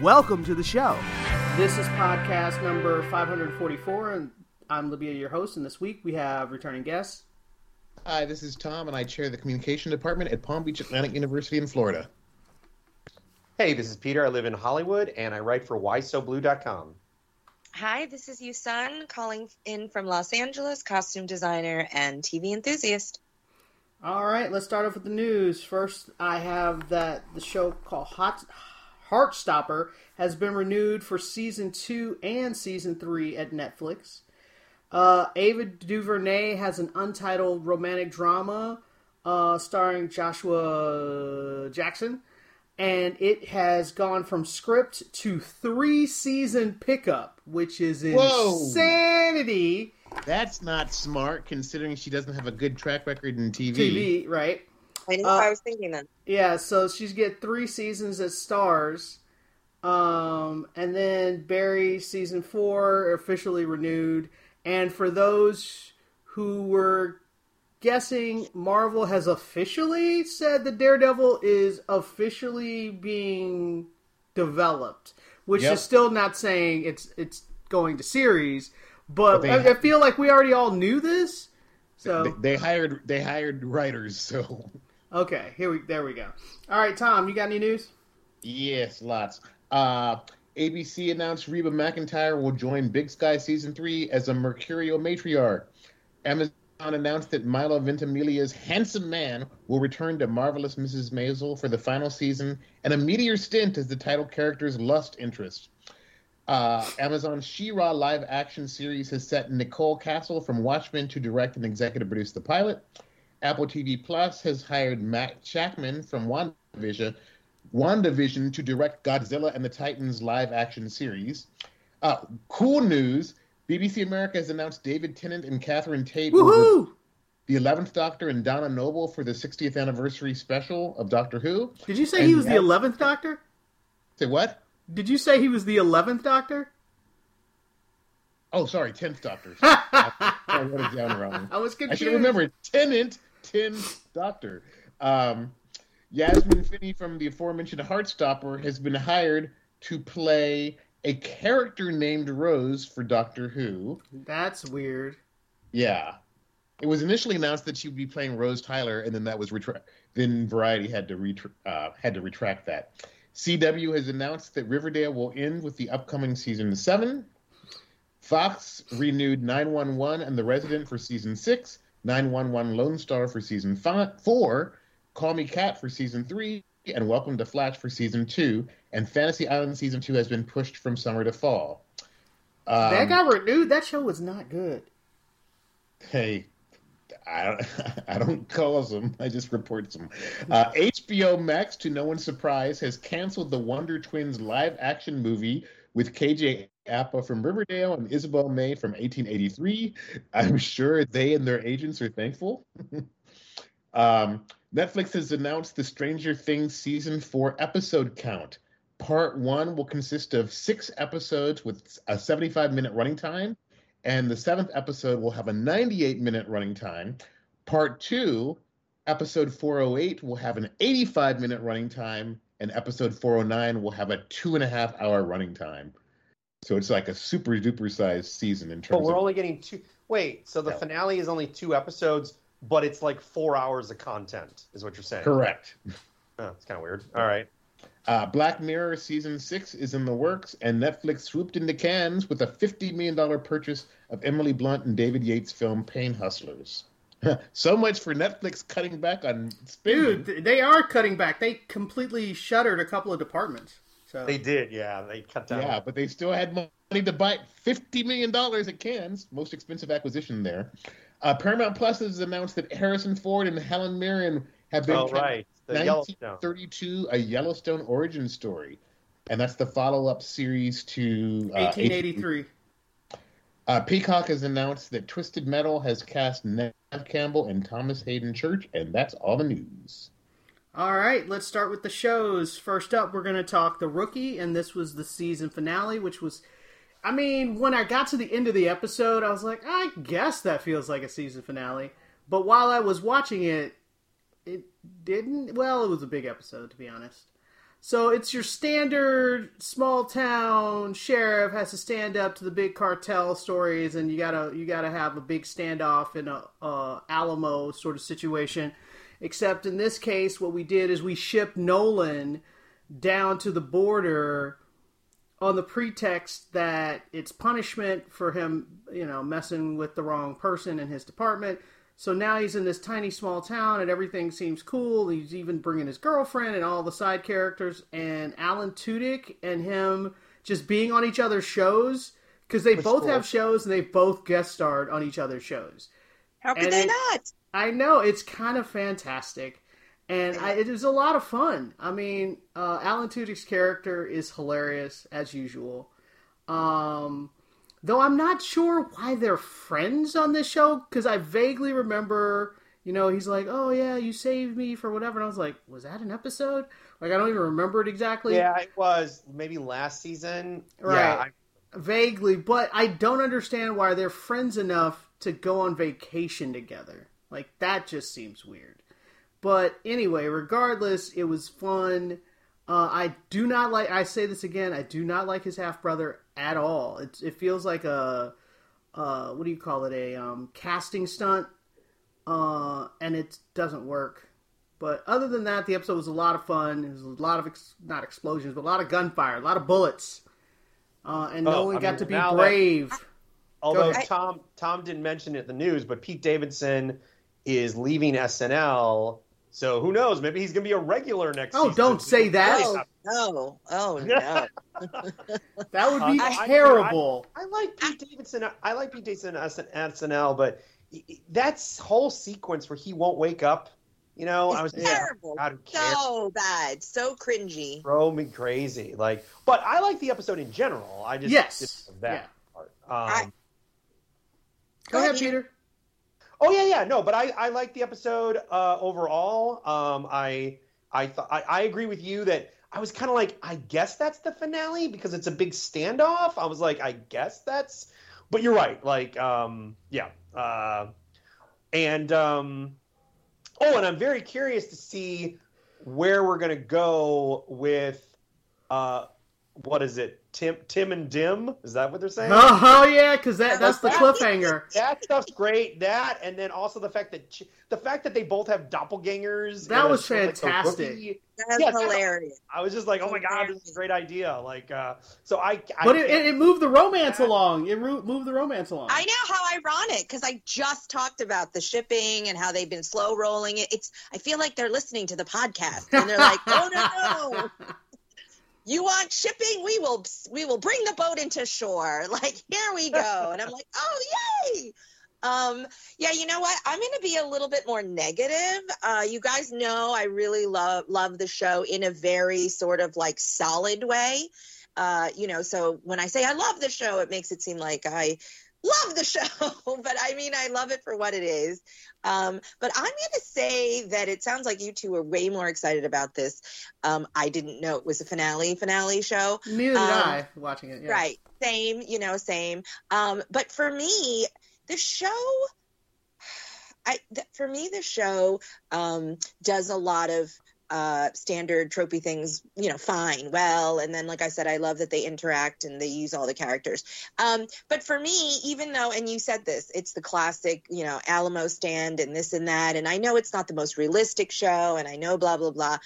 Welcome to the show. This is podcast number 544, and I'm Libya, your host. And this week we have returning guests. Hi, this is Tom, and I chair the communication department at Palm Beach Atlantic University in Florida. Hey, this is Peter. I live in Hollywood and I write for whysoblue.com. Hi, this is Yusun calling in from Los Angeles, costume designer and TV enthusiast. All right, let's start off with the news. First, I have that the show called Hot Heartstopper has been renewed for season two and season three at Netflix. Uh, Ava DuVernay has an untitled romantic drama uh, starring Joshua Jackson, and it has gone from script to three season pickup, which is Whoa. insanity. That's not smart, considering she doesn't have a good track record in TV. TV, right? I know Uh, I was thinking then. Yeah, so she's get three seasons as stars, um, and then Barry season four officially renewed. And for those who were guessing, Marvel has officially said that Daredevil is officially being developed, which Yep. is still not saying it's it's going to series. But, But they I, I feel like we already all knew this. So They, they hired they hired writers, so okay, here we there we go. All right, Tom, you got any news? yes, lots. Uh, ABC announced Reba McEntire will join Big Sky season three as a Mercurial matriarch. Amazon announced that Milo Ventimiglia's handsome man will return to Marvelous Mrs. Maisel for the final season and a meteor stint as the title character's lust interest. Uh, Amazon's She-Ra live action series has set Nicole Kassell from Watchmen to direct and executive produce the pilot. Apple TV Plus has hired Matt Shakman from WandaVision, WandaVision to direct Godzilla and the Titans live action series. Uh, cool news BBC America has announced David Tennant and Catherine Tate Woohoo! the 11th Doctor and Donna Noble for the 60th anniversary special of Doctor Who. Did you say And he was the that- eleventh Doctor? Say what? Did you say he was the eleventh Doctor? Oh, sorry, 10th Doctor. I wrote it down wrong. I was confused. I should remember Tennant, Tin Doctor. Um, Yasmin Finney from the aforementioned Heartstopper has been hired to play a character named Rose for Doctor Who. That's weird. Yeah. It was initially announced that she would be playing Rose Tyler, and then that was retra- then Variety had to retra- uh, had to retract that. CW has announced that Riverdale will end with the upcoming season seven. Fox renewed 911 and The Resident for season six, 911 Lone Star for season five, four, Call Me Kat for season three, and Welcome to Flatch for season two. And Fantasy Island season two has been pushed from summer to fall. Um, that got renewed. That show was not good. Hey, I don't, I don't cause them. I just report them. Uh, HBO Max, to no one's surprise, has canceled the Wonder Twins live action movie with KJ Apa from Riverdale and Isabel May from 1883. I'm sure they and their agents are thankful. um, Netflix has announced the Stranger Things season four episode count. Part one will consist of six episodes with a 75 minute running time and the seventh episode will have a 98 minute running time. Part two, episode 408, will have an 85 minute running time, and episode 409 will have a two and a half hour running time. So it's like a super duper sized season in terms. But we're of. only getting two. Wait, so the Yeah. finale is only two episodes, but it's like four hours of content, is what you're saying? Correct. Oh, it's kind of weird. All right. Uh, Black Mirror season six is in the works, and Netflix swooped into Cannes with a $50 million purchase of Emily Blunt and David Yates' film Pain Hustlers. so much for Netflix cutting back on spending. Dude, they are cutting back. They completely shuttered a couple of departments. So They did, yeah. They cut down. Yeah, but they still had money to buy $50 million at Cannes, most expensive acquisition there. Uh, Paramount Plus has announced that Harrison Ford and Helen Mirren have been Oh, right. The Yellowstone. 1932, a Yellowstone origin story. And that's the follow up series to uh, 1883. Uh, Peacock has announced that Twisted Metal has cast Neve Campbell and Thomas Haden Church, and that's all the news. All right, let's start with the shows. First up, we're going to talk The Rookie, and this was the season finale, which was. I mean, when I got to the end of the episode, I was like, I guess that feels like a season finale. But while I was watching it, it didn't. Well, it was a big episode, to be honest. So it's your standard small town sheriff has to stand up to the big cartel stories, and you gotta you gotta have a big standoff in a, a Alamo sort of situation. Except in this case, what we did is we shipped Nolan down to the border on the pretext that it's punishment for him, you know, messing with the wrong person in his department. So now he's in this tiny small town and everything seems cool. He's even bringing his girlfriend and all the side characters and Alan Tudyk and him just being on each other's shows because they That's both cool. have shows and they both guest starred on each other's shows. How could And they it- not? I know it's kind of fantastic, and I, it is a lot of fun. I mean, uh, Alan Tudyk's character is hilarious as usual. Um, though I'm not sure why they're friends on this show because I vaguely remember, you know, he's like, "Oh yeah, you saved me for whatever," and I was like, "Was that an episode?" Like I don't even remember it exactly. Yeah, it was maybe last season. Right. Yeah, I, Vaguely, but I don't understand why they're friends enough to go on vacation together. Like that just seems weird. But anyway, regardless, it was fun. Uh, I do not like. I say this again. I do not like his half brother at all. It it feels like a uh, what do you call it? A um, casting stunt, uh, and it doesn't work. But other than that, the episode was a lot of fun. There was a lot of ex- not explosions, but a lot of gunfire, a lot of bullets, uh, and Oh, Nolan I got mean, to be now that- brave. although. Tom Tom didn't mention it in the news, but Pete Davidson is leaving SNL. So who knows? Maybe he's going to be a regular next Oh, season. don't say that. Oh no! Oh no! That would be Uh, I- terrible. I like Pete Davidson. I like Pete Davidson at SNL, but that's whole sequence where he won't wake up. You know, I was It's just like, terrible. God, who cares? So bad. So cringy. Throw me crazy. Like, but I like the episode in general. I just Yes. that Yeah. part. Um, I- Go ahead, Peter. Oh yeah, yeah, no, but I I like the episode uh, overall. Um, I I thought I, I agree with you that I was kind of like I guess that's the finale because it's a big standoff. I was like I guess that's, but you're right. Like um yeah, uh, and um oh, and I'm very curious to see where we're gonna go with uh what is it Tim Tim and Dim is that what they're saying? Oh yeah, because that that's the cliffhanger. that stuff's great. That and then also the fact that the fact that they both have doppelgangers. That in a was show like fantastic. Rookie, That's Yes, I- hilarious. I was just like, oh my god, this is a great idea. Like, uh, so I, I But it, it, it moved the romance along. It ro- moved the romance along. I know how ironic because I just talked about the shipping and how they've been slow rolling it. It's I feel like they're listening to the podcast and they're like, "Oh no, no, you want shipping? We will we will bring the boat into shore. Like here we go." And I'm like, "Oh yay!" Um, yeah, you know what? I'm going to be a little bit more negative. Uh, you guys know I really love love the show in a very sort of like solid way. Uh, you know, so when I say I love the show, it makes it seem like I love the show, but I mean, I love it for what it is. Um, but I'm going to say that it sounds like you two are way more excited about this. Um, I didn't know it was a finale finale show. Neither did Um, I watching it. Yeah. Right. Same, you know, same. Um, but for me, the show, I th- for me, the show um, does a lot of uh, standard tropey things, you know, fine, well, and then, like I said, I love that they interact and they use all the characters. Um, but for me, even though, and you said this, it's the classic, you know, Alamo stand and this and that, and I know it's not the most realistic show, and I know blah blah blah,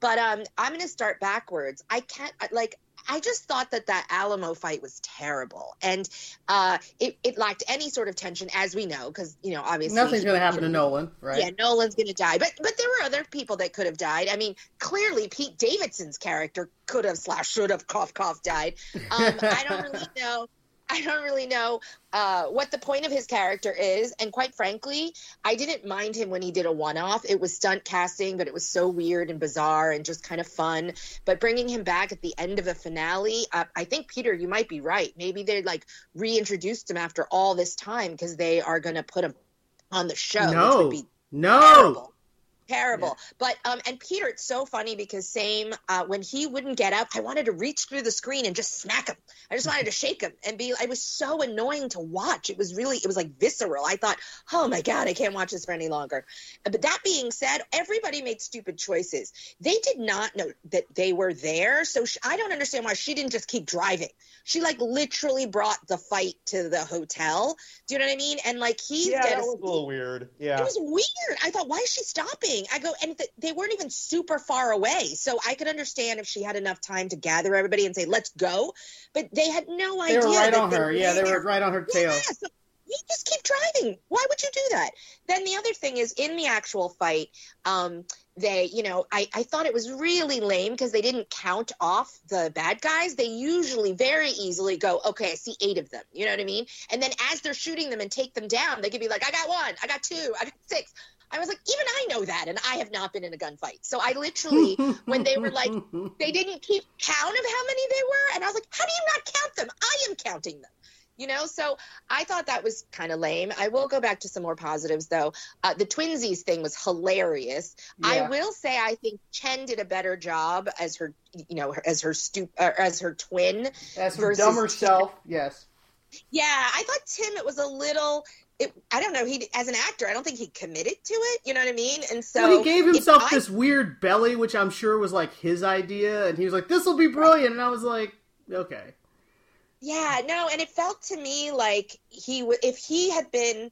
but um, I'm going to start backwards. I can't like. I just thought that that Alamo fight was terrible, and uh, it, it lacked any sort of tension, as we know, because you know obviously Nothing's going to happen you to Nolan, right? yeah, Nolan's going to die, but but there were other people that could have died. I mean, clearly Pete Davidson's character could have slash should have cough cough died. Um, I don't really know. I don't really know uh, what the point of his character is. And quite frankly, I didn't mind him when he did a one off. It was stunt casting, but it was so weird and bizarre and just kind of fun. But bringing him back at the end of the finale, uh, I think, Peter, you might be right. Maybe they like reintroduced him after all this time because they are going to put him on the show. No, would be no. terrible terrible. But um and peter it's so funny because same uh when he wouldn't get up i wanted to reach through the screen and just smack him. I just wanted to shake him and be I was so annoying to watch. It was really it was like visceral. I thought oh my god i can't watch this for any longer. But that being said everybody made stupid choices. They did not know that they were there so sh i don't understand why she didn't just keep driving. She like literally brought the fight to the hotel. Do you know what i mean? And like he's yeah, that was a little weird. Yeah. It was weird. I thought, why is she stopping? I go, and th- they weren't even super far away. So I could understand if she had enough time to gather everybody and say, let's go. But they had no They idea. were right on her. Yeah, they were right on her tail. Yeah, so you just keep driving. Why would you do that? Then the other thing is in the actual fight, um, they, you know, I, I thought it was really lame because they didn't count off the bad guys. They usually very easily go, okay, I see eight of them. You know what I mean? And then as they're shooting them and take them down, they could be like, I got one, I got two, I got six. I was like, even I know that, and I have not been in a gunfight. So I literally, when they were like, they didn't keep count of how many they were, and I was like, how do you not count them? I am counting them. You know, so I thought that was kind of lame. I will go back to some more positives though. Uh, the twinsies thing was hilarious. Yeah. I will say I think Chen did a better job as her, you know, as her stu- uh, as her twin. as her dumber self. Yes. Yeah, I thought Tim. It was a little. It, I don't know. He as an actor, I don't think he committed to it. You know what I mean? And so well, he gave himself I- this weird belly, which I'm sure was like his idea, and he was like, "This will be brilliant," and I was like, "Okay." Yeah, no, and it felt to me like he if he had been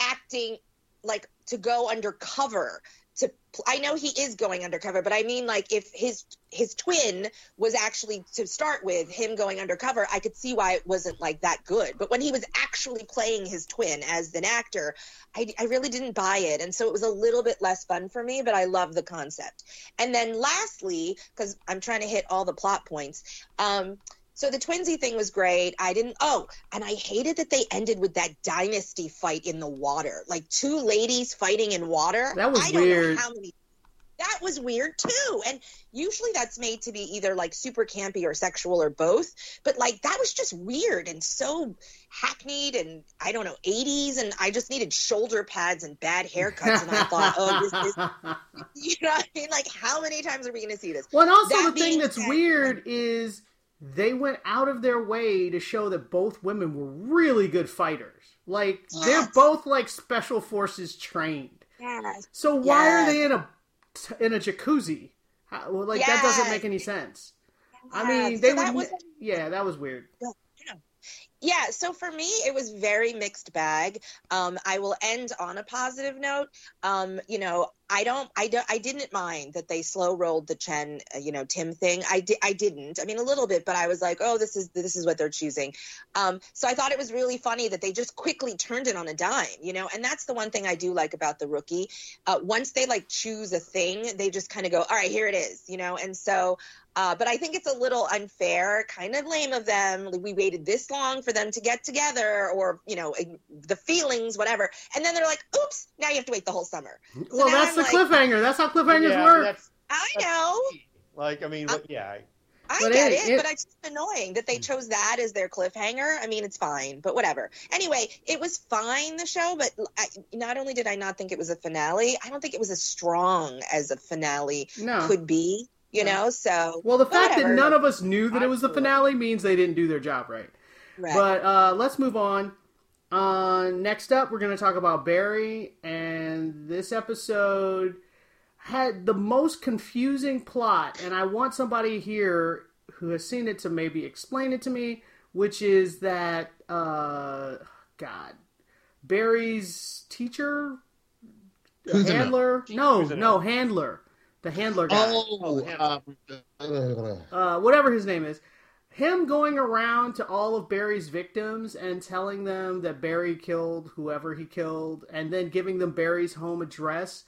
acting like to go undercover to I know he is going undercover, but I mean like if his his twin was actually to start with him going undercover, I could see why it wasn't like that good. But when he was actually playing his twin as an actor, I, I really didn't buy it, and so it was a little bit less fun for me. But I love the concept. And then lastly, because I'm trying to hit all the plot points, um, so the twinsy thing was great. I didn't. Oh, and I hated that they ended with that dynasty fight in the water, like two ladies fighting in water. That was I don't weird. Know how many. That was weird too. And usually that's made to be either like super campy or sexual or both. But like that was just weird and so hackneyed and I don't know 80s. And I just needed shoulder pads and bad haircuts. And I thought, oh, this is you know what I mean? Like how many times are we going to see this? Well, and also That the thing that's weird is they went out of their way to show that both women were really good fighters. Like they're both like special forces trained. Yes. So why are they in a in a jacuzzi? How, well, like that doesn't make any sense. I mean, they So that would. was- yeah, that was weird. Yeah, so for me, it was very mixed bag. Um, I will end on a positive note. Um, you know, I don't, I don't, I didn't mind that they slow rolled the Chen, uh, you know, Tim thing. I did, I didn't. I mean, a little bit, but I was like, oh, this is this is what they're choosing. Um, so I thought it was really funny that they just quickly turned it on a dime, you know. And that's the one thing I do like about the rookie. Uh, once they like choose a thing, they just kind of go, all right, here it is, you know. And so uh, but I think it's a little unfair, kind of lame of them. We waited this long for them to get together, or you know, the feelings, whatever. And then they're like, "Oops, now you have to wait the whole summer." So well, that's I'm the like, cliffhanger. That's how cliffhangers yeah, work. That's, I know, like, I mean, what, yeah. I But get it- it, it- but it's just annoying that they chose that as their cliffhanger. I mean, it's fine, but whatever. Anyway, it was fine the show, but I, not only did I not think it was a finale, I don't think it was as strong as a finale no. could be. You No. know, so well, the fact whatever. that none of us knew that it was the finale means they didn't do their job right. right. But uh, let's move on. Uh, next up, we're going to talk about Barry, and this episode had the most confusing plot, and I want somebody here who has seen it to maybe explain it to me, which is that, uh, God, Barry's teacher, Who's handler, no, no, handler, the handler guy Oh, um, uh, uh, whatever his name is, him going around to all of Barry's victims and telling them that Barry killed whoever he killed, and then giving them Barry's home address.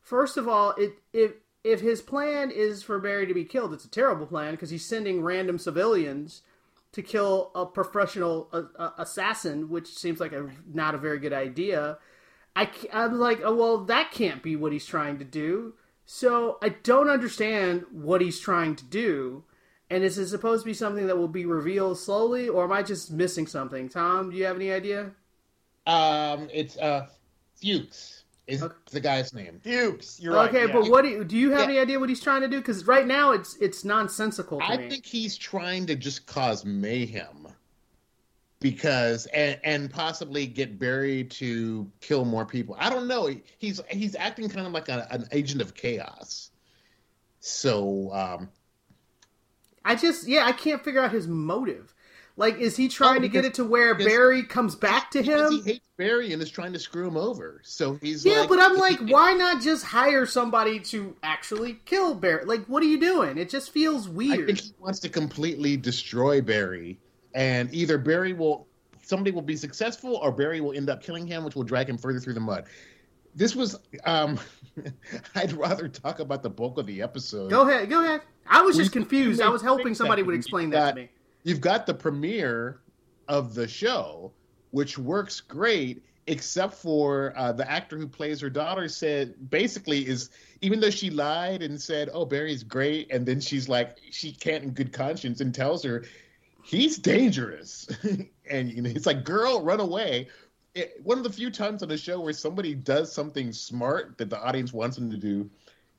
First of all, it if if his plan is for Barry to be killed, it's a terrible plan because he's sending random civilians to kill a professional uh, uh, assassin, which seems like a not a very good idea. I, I'm like, oh well, that can't be what he's trying to do. So I don't understand what he's trying to do. And is it supposed to be something that will be revealed slowly, or am I just missing something? Tom, do you have any idea? Um, it's uh, Fuchs is Okay. the guy's name. Fuchs, you're right. okay, yeah. but what do you, do you have Yeah. any idea what he's trying to do? Because right now it's it's nonsensical to I me. think he's trying to just cause mayhem because and and possibly get Barry to kill more people. I don't know. He's he's acting kind of like a, an agent of chaos. So um, I just yeah, I can't figure out his motive. Like, is he trying Oh, to get it to where Barry comes back to him? he hates Barry and is trying to screw him over. So he's Yeah, like, but I'm like, why not just hire somebody to actually kill Barry? Like, what are you doing? It just feels weird. I think he wants to completely destroy Barry, and either Barry will somebody will be successful, or Barry will end up killing him, which will drag him further through the mud. This was. um I'd rather talk about the bulk of the episode. Go ahead, go ahead. I was We- just confused. I was hoping somebody would explain that to me. You've got the premiere of the show, which works great, except for uh, the actor who plays her daughter said basically is even though she lied and said, "Oh, Barry's great," and then she's like she can't in good conscience and tells her he's dangerous, and you know it's like, "Girl, run away." It, one of the few times on the show where somebody does something smart that the audience wants them to do.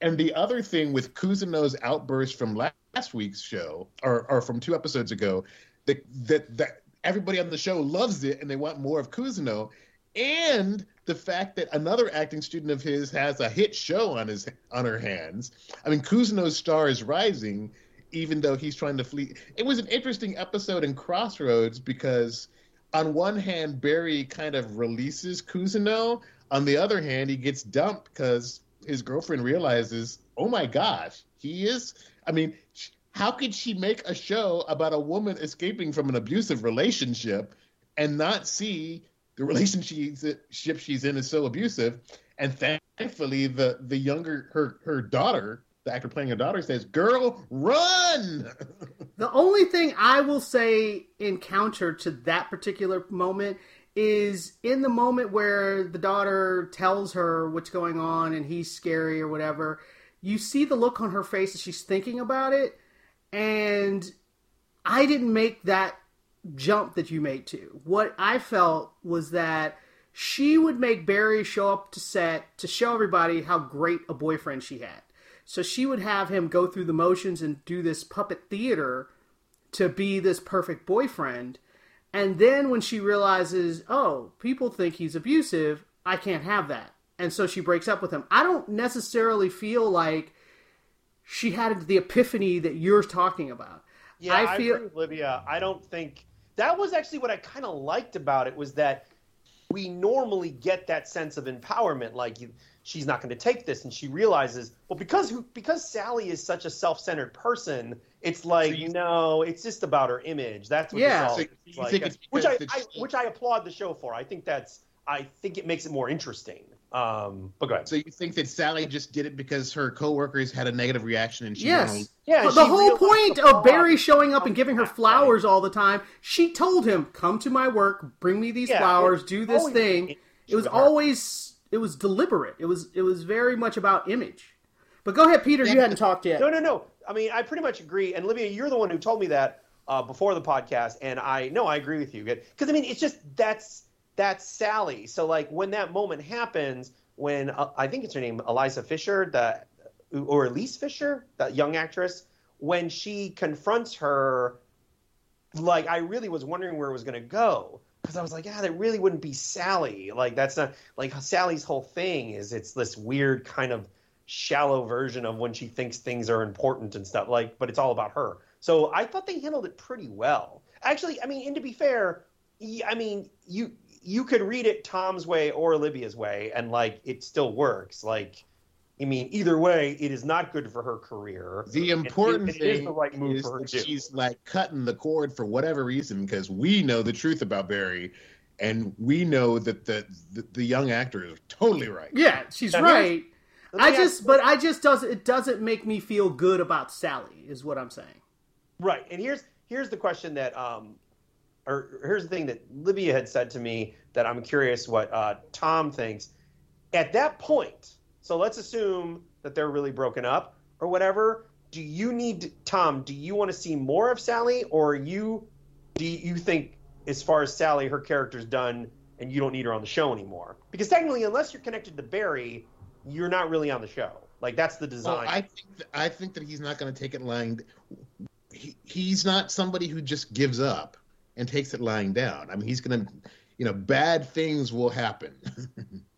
And the other thing with Cousineau's outburst from last week's show, or, or from two episodes ago, that, that that everybody on the show loves it and they want more of Cousineau, and the fact that another acting student of his has a hit show on his on her hands. I mean, Cousineau's star is rising, even though he's trying to flee. It was an interesting episode in Crossroads because, on one hand, Barry kind of releases Cousineau. On the other hand, he gets dumped because his girlfriend realizes, oh my gosh, he is. I mean, how could she make a show about a woman escaping from an abusive relationship and not see the relationship she's in is so abusive? And thankfully, the the younger her her daughter, the actor playing her daughter, says, "Girl, run!" The only thing I will say in counter to that particular moment is in the moment where the daughter tells her what's going on and he's scary or whatever, you see the look on her face as she's thinking about it. And I didn't make that jump that you made to. What I felt was that she would make Barry show up to set to show everybody how great a boyfriend she had. So she would have him go through the motions and do this puppet theater to be this perfect boyfriend. And then when she realizes, oh, people think he's abusive, I can't have that. And so she breaks up with him. I don't necessarily feel like she had the epiphany that you're talking about. Yeah, I I, feel- agree with Olivia. I don't think that was actually what I kind of liked about it was that we normally get that sense of empowerment, like you, she's not going to take this, and she realizes, well, because who, because Sally is such a self-centered person, it's like you- no, it's just about her image. That's what Yeah. this all So you like. think it's which I, I which I applaud the show for. I think that's I think it makes it more interesting. Um, but go ahead. so you think that Sally just did it because her coworkers had a negative reaction and she Yes. wanted- yeah, But the whole point the of Barry showing up and giving her Right. flowers all the time, she told him, "Come to my work, bring me these Yeah, flowers, do this thing." It was with her. always it was deliberate. It was it was very much about image. But go ahead, Peter. You hadn't talked yet. No, no, no. I mean, I pretty much agree. And Olivia, you're the one who told me that uh, before the podcast, and I no, I agree with you. Because I mean, it's just that's that's Sally. So like when that moment happens, when uh, I think it's her name, Eliza Fisher, the or Elsie Fisher, that young actress, when she confronts her, like I really was wondering where it was going to go. Because I was like, yeah, that really wouldn't be Sally. Like that's not like Sally's whole thing is it's this weird kind of shallow version of when she thinks things are important and stuff like but it's all about her. So i thought they handled it pretty well. Actually i mean and to be fair I mean you you could read it tom's way or olivia's way and like it still works. Like i mean either way it is not good for her career The And it- important it is thing the right move is for her that she's like cutting the cord for whatever reason because we know the truth about Barry, and we know that the the, the young actor is totally right. Yeah, she's Now, right. I just, but I just doesn't. It doesn't make me feel good about Sally. Is what I'm saying. Right, and here's here's the question that um, or here's the thing that Livia had said to me that I'm curious what uh, Tom thinks. At that point, so let's assume that they're really broken up or whatever. Do you need Tom? Do you want to see more of Sally, or you do you think as far as Sally, her character's done, and you don't need her on the show anymore? Because technically, unless you're connected to Barry, you're not really on the show. Like that's the design. Well, I think that, I think that he's not going to take it lying. He, he's not somebody who just gives up and takes it lying down. I mean, he's going to, you know, bad things will happen.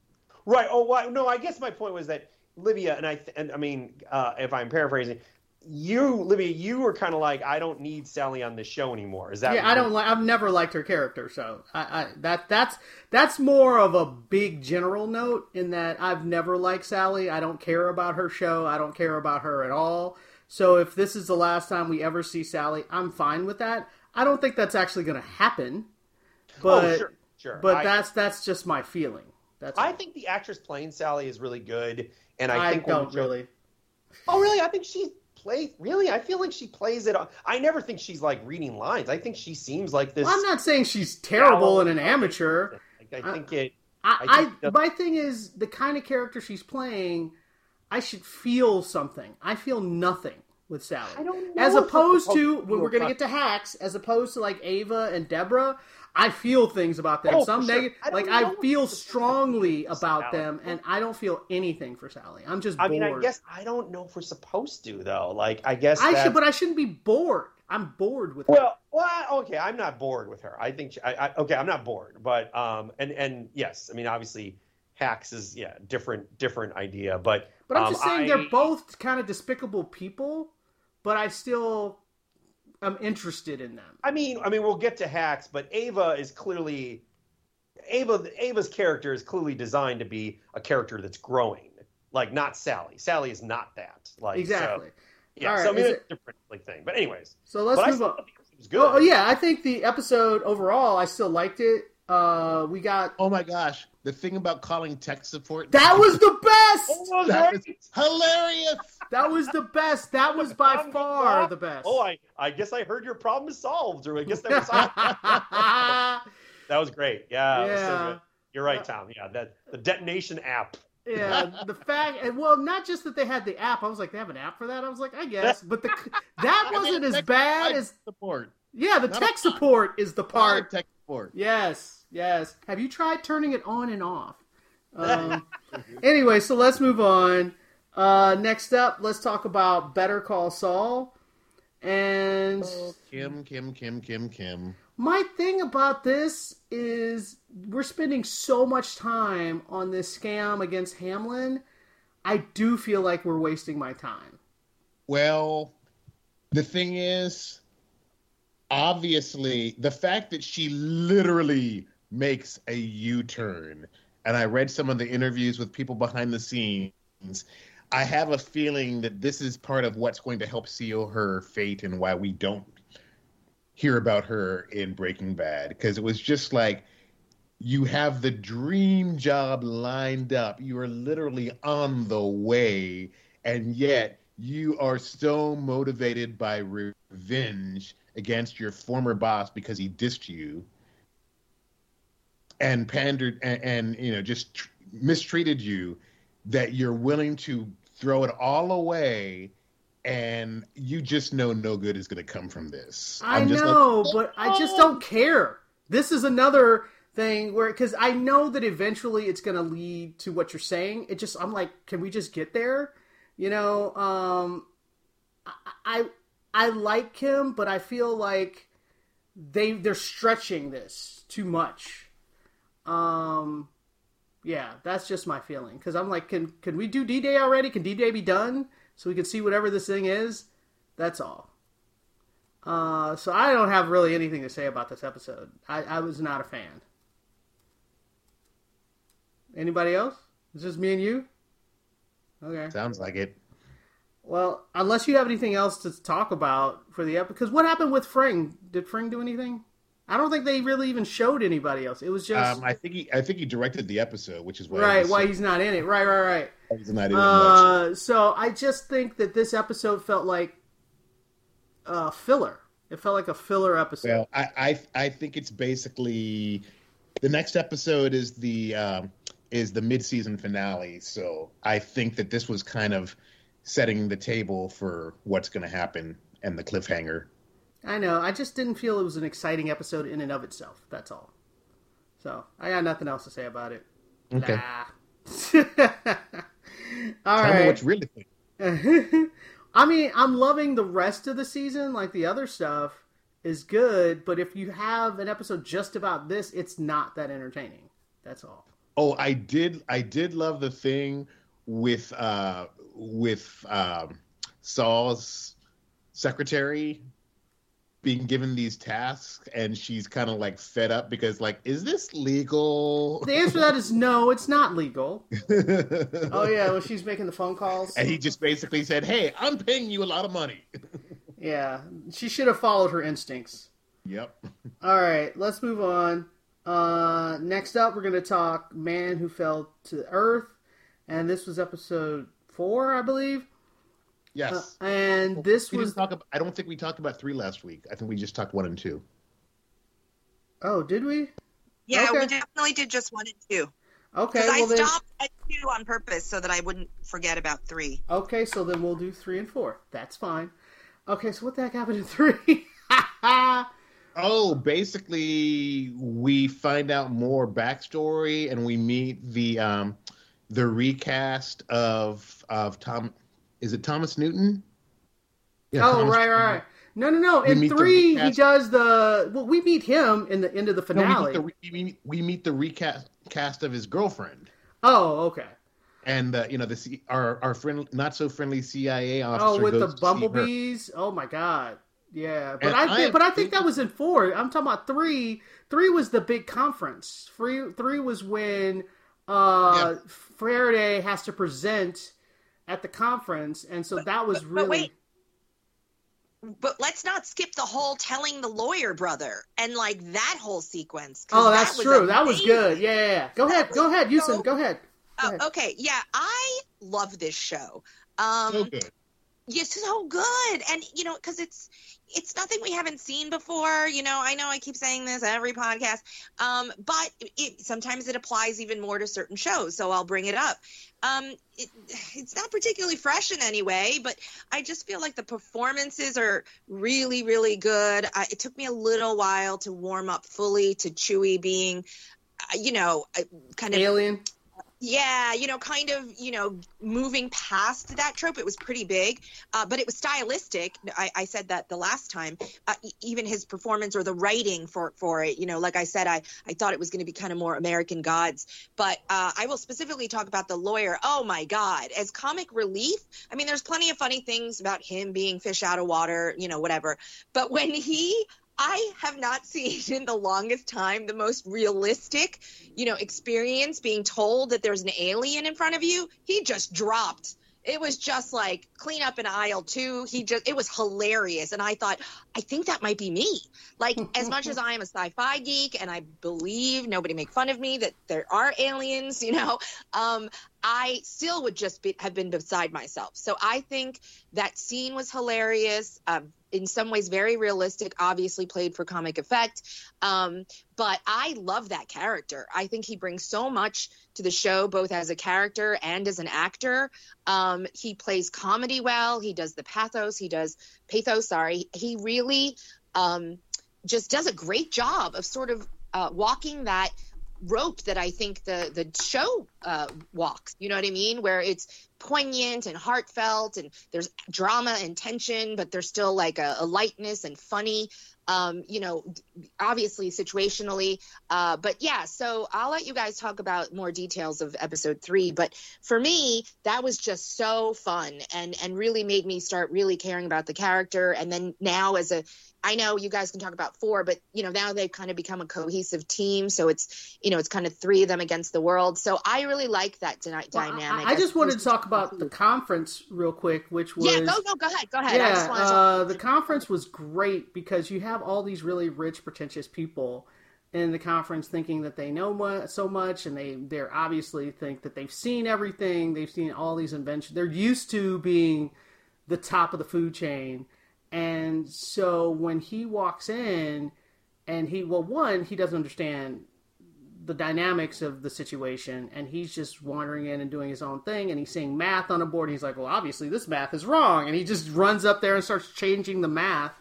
Right. Oh, well, no. I guess my point was that Livia and I, and I mean, uh, if I'm paraphrasing, you, Livia, you were kind of like, I don't need Sally on this show anymore. Is that? yeah, I don't like. I've never liked her character, so I, I that that's that's more of a big general note in that I've never liked Sally. I don't care about her show. I don't care about her at all. So if this is the last time we ever see Sally, I'm fine with that. I don't think that's actually going to happen, but oh, sure, sure. but I, that's that's just my feeling. That's I think the actress playing Sally is really good, and I, I think don't really. Oh, really? I think she plays. Really, I feel like she plays it. I never think she's like reading lines. I think she seems like this. Well, I'm not saying she's terrible and an amateur. Like, I think it. I, I think I my thing is the kind of character she's playing. I should feel something. I feel nothing with Sally. I don't as opposed to when we're gonna get to hacks, as opposed to like Ava and Deborah. I feel things about them. Oh, Some sure. negative, I like I feel it's supposed to strongly about them, and I don't feel anything for Sally. I'm just I bored. mean, I guess I don't know if we're supposed to though. Like, I guess I that's- should, but I shouldn't be bored. I'm bored with. her. Well, well, okay, I'm not bored with her. I think she, I, I, okay, I'm not bored, but um, and and yes, I mean, obviously, hacks is yeah, different different idea, but But I'm um, just saying I- they're both kind of despicable people, but I still am interested in them. I mean, I mean, we'll get to hacks, but Ava is clearly Ava. Ava's character is clearly designed to be a character that's growing, like not Sally. Sally is not that. Like so- Exactly. yeah, All so I mean, is it's a different like, thing. But anyways, So let's but I move on. it was good. Oh yeah, I think the episode overall, I still liked it. Uh, we got oh my gosh, the thing about calling tech support that was the best. Oh, that was hilarious. That was the best. That was by far the best. Oh, I, I guess I heard your problem is solved, or I guess that was solved. that was great. Yeah, it was so good. You're right, Tom. Yeah, that the detonation app. yeah, the fact, and well, not just that they had the app. I was like, they have an app for that. I was like, I guess, but the that wasn't as bad as support. yeah. The Not tech support is the Part part. tech support. Yes, yes. Have you tried turning it on and off? Um, anyway, so let's move on. Uh, next up, let's talk about Better Call Saul. And Kim, Kim, Kim, Kim, Kim. my thing about this is we're spending so much time on this scam against Hamlin. I do feel like we're wasting my time. Well, the thing is, obviously, the fact that she literally makes a U turn, and I read some of the interviews with people behind the scenes. I have a feeling that this is part of what's going to help seal her fate and why we don't hear about her in Breaking Bad. Because it was just like you have the dream job lined up, you are literally on the way, and yet you are so motivated by revenge against your former boss because he dissed you and pandered and, and you know just tr- mistreated you that you're willing to throw it all away and you just know no good is going to come from this I I'm just like, know, but I just don't care. This is another thing where because I know that eventually it's going to lead to what you're saying. It just I'm like, can we just get there? You know, um, I, I I like him, but I feel like they they're stretching this too much. Um, yeah, that's just my feeling because I'm like, can can we do D Day already? Can D Day be done so we can see whatever this thing is? That's all. Uh, so I don't have really anything to say about this episode. I, I was not a fan. Anybody else? Is this me and you? Okay. sounds like it Well, unless you have anything else to talk about for the episode, because what happened with Fring? Did Fring do anything? I don't think they really even showed anybody else. It was just um, I think he I think he directed the episode which is why right why he's not in it. Right, right, right. he's not in it much. Uh, so I just think that this episode felt like uh, filler. It felt like a filler episode. Well, I, I I think it's basically the next episode is the um, is the mid season finale. So I think that this was kind of setting the table for what's going to happen and the cliffhanger. I know. I just didn't feel it was an exciting episode in and of itself. That's all. So I got nothing else to say about it. Okay. Nah. all Tell me right. what you really think. I mean, I'm loving the rest of the season. Like the other stuff is good, but if you have an episode just about this, it's not that entertaining. That's all. Oh, I did. I did love the thing with uh with um, Saul's secretary being given these tasks, and she's kind of like fed up because, like, is this legal? The answer to that is no, it's not legal. Oh yeah, well she's making the phone calls. And he just basically said, "Hey, I'm paying you a lot of money." Yeah, she should have followed her instincts. yep. All right, let's move on. Uh, next up, we're going to talk Man Who Fell to Earth, and this was episode four, I believe. Yes. Uh, and this we was talk about. I don't think we talked about three last week. I think we just talked one and two. oh, did we? Yeah, Okay. we definitely did just one and two. Okay, well I then. stopped at two on purpose so that I wouldn't forget about three. Okay, so then we'll do three and four. That's fine. Okay, so what the heck happened in three? Oh, basically, we find out more backstory, and we meet the um, the recast of of Tom. Is it Thomas Newton? Yeah, oh, Thomas right, right. No, no, no. We In three, he does the. Well, we meet him in the end of the No, we finale. meet the, we, meet, we meet the recast cast of his girlfriend, Oh, okay. and uh, you know the C- our our friend not so friendly CIA Oh, officer. with the bumblebees. Oh my god. Yeah, but And I, I think, am but I think that was in four. I'm talking about three. Three was the big conference. Three, three was when uh, Faraday has to present at the conference, and so that was but really. wait. But let's not skip the whole telling the lawyer brother and like that whole sequence. Oh, that's that was true. That was good. Yeah, yeah, yeah. Go ahead. Go was ahead, Houston. so- Go ahead. Go Oh, ahead. okay, yeah, I love this show. Um, So good. Yeah, so good, and you know, because it's it's nothing we haven't seen before. You know, I know I keep saying this every podcast, um, but it, sometimes it applies even more to certain shows. So I'll bring it up. Um, it, it's not particularly fresh in any way, but I just feel like the performances are really, really good. It took me a little while to warm up fully to Chewie being, uh, you know, uh, kind of Alien. Yeah, you know, kind of, you know, moving past that trope. It was pretty big, uh, but it was stylistic. I, I said that the last time. Uh, e- even his performance or the writing for for it, you know, like I said, I I thought it was going to be kind of more American Gods. But uh, I will specifically talk about the lawyer. Oh my God, as comic relief. I mean, there's plenty of funny things about him being fish out of water, you know, whatever. But when he I have not seen in the longest time the most realistic, you know, experience being told that there's an alien in front of you. He just dropped. It was just like clean up an aisle two. He just, it was hilarious. And I thought, I think that might be me. Like, as much as I am a sci fi geek and I believe nobody make fun of me that there are aliens, you know, um, I still would just be, have been beside myself. So I think that scene was hilarious. Um, in some ways, very realistic. Obviously, played for comic effect. Um, but I love that character. I think he brings so much to the show, both as a character and as an actor. Um, he plays comedy well. He does the pathos. He does pathos. Sorry, he really um, just does a great job of sort of uh, walking that rope that I think the the show uh, walks. You know what I mean? Where it's poignant and heartfelt, and there's drama and tension, but there's still like a, a lightness and funny. Um, you know, obviously situationally, uh, but yeah. So I'll let you guys talk about more details of episode three. But for me, that was just so fun and and really made me start really caring about the character. And then now as a I know you guys can talk about four, but you know now they've kind of become a cohesive team. So it's you know it's kind of three of them against the world. So I really like that dyna- Well, dynamic. I, I just wanted to talk about the conference real quick, which was yeah. Go go go ahead. Go ahead. Yeah. Uh, the conference was great because you have all these really rich, pretentious people in the conference thinking that they know mu- so much, and they they're obviously think that they've seen everything. They've seen all these inventions. They're used to being the top of the food chain. And so when he walks in, and he well, one he doesn't understand the dynamics of the situation, and he's just wandering in and doing his own thing, and he's seeing math on a board. And he's like, well, obviously this math is wrong, and he just runs up there and starts changing the math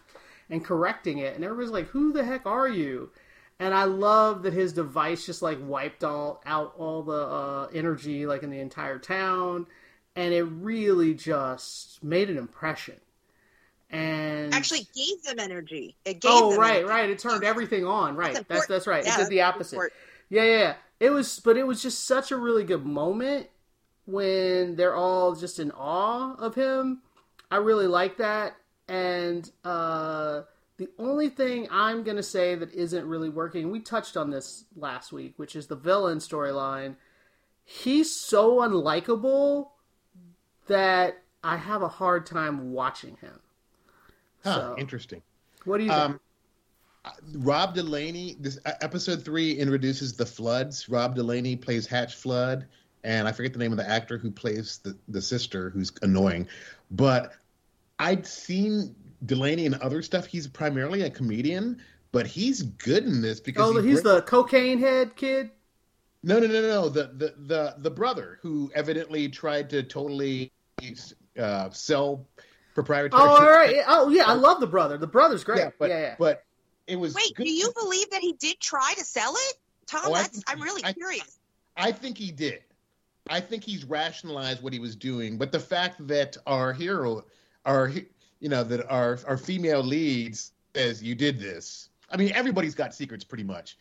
and correcting it, and everybody's like, who the heck are you? and I love that his device just like wiped all out all the uh, energy like in the entire town, and it really just made an impression. And Actually, gave them energy. It gave oh them right, energy. right, it turned everything on. Right, That's that's that's, right. Yeah, it did the opposite. important. Yeah, yeah, yeah. It was, but it was just such a really good moment when they're all just in awe of him. I really like that, and uh, the only thing I'm gonna say that isn't really working, we touched on this last week, which is the villain storyline. He's so unlikable that I have a hard time watching him. Huh, So- interesting. What do you think? Um, Rob Delaney, this uh, episode three introduces the Floods. Rob Delaney plays Hatch Flood, and I forget the name of the actor who plays the, the sister, who's annoying. But I'd seen Delaney and other stuff. He's primarily a comedian, but he's good in this because oh, he he's bring- the cocaine head kid. no, no, no, no, no. The the the the brother who evidently tried to totally uh, sell proprietary. Oh, all right. Oh, yeah. I love the brother. The brother's great. Yeah, but yeah, yeah. but it was. Wait, good do you believe that he did try to sell it, Tom? Oh, I That's think I'm really I- curious. I think he did. I think he's rationalized what he was doing, but the fact that our hero, our you know that our our female leads says you did this. I mean, everybody's got secrets pretty much,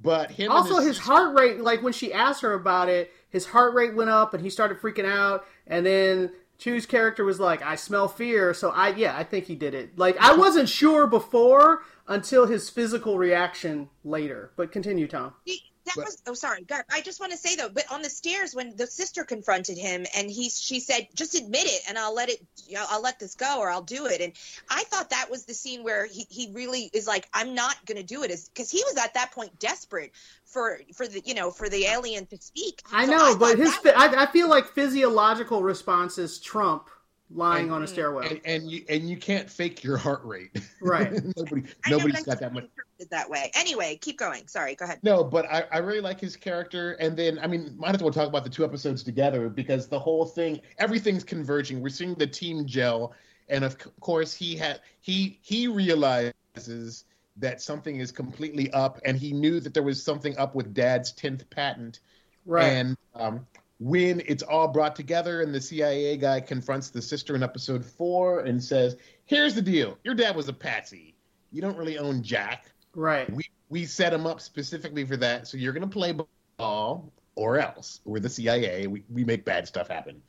but him. also, his heart rate, like when she asked her about it, his heart rate went up and he started freaking out. And then Chu's character was like, I smell fear. So, I, yeah, I think he did it. Like, I wasn't sure before until his physical reaction later. But continue, Tom. He- That But- was oh sorry, God, I just want to say though, but on the stairs when the sister confronted him and he she said just admit it and I'll let it you know, I'll let this go or I'll do it and I thought that was the scene where he, he really is like I'm not going to do it because he was at that point desperate for for the you know for the alien to speak. I So know, but his, that fi- I, I feel like physiological responses trump lying And- on a mm-hmm. stairwell. and, and you and you can't fake your heart rate. Right. Nobody I know, nobody's but I got that much. Interpreted that way. Anyway, keep going. Sorry, go ahead. No, but I, I really like his character, and then I mean, might as well talk about the two episodes together because the whole thing, everything's converging. We're seeing the team gel, and of course, he had he he realizes that something is completely up, and he knew that there was something up with Dad's tenth patent, right. and um, when it's all brought together, and the CIA guy confronts the sister in episode four and says, "Here's the deal: your dad was a patsy. You don't really own Jack." Right. we we set him up specifically for that. So you're going to play ball or else. We're the CIA. We, we make bad stuff happen.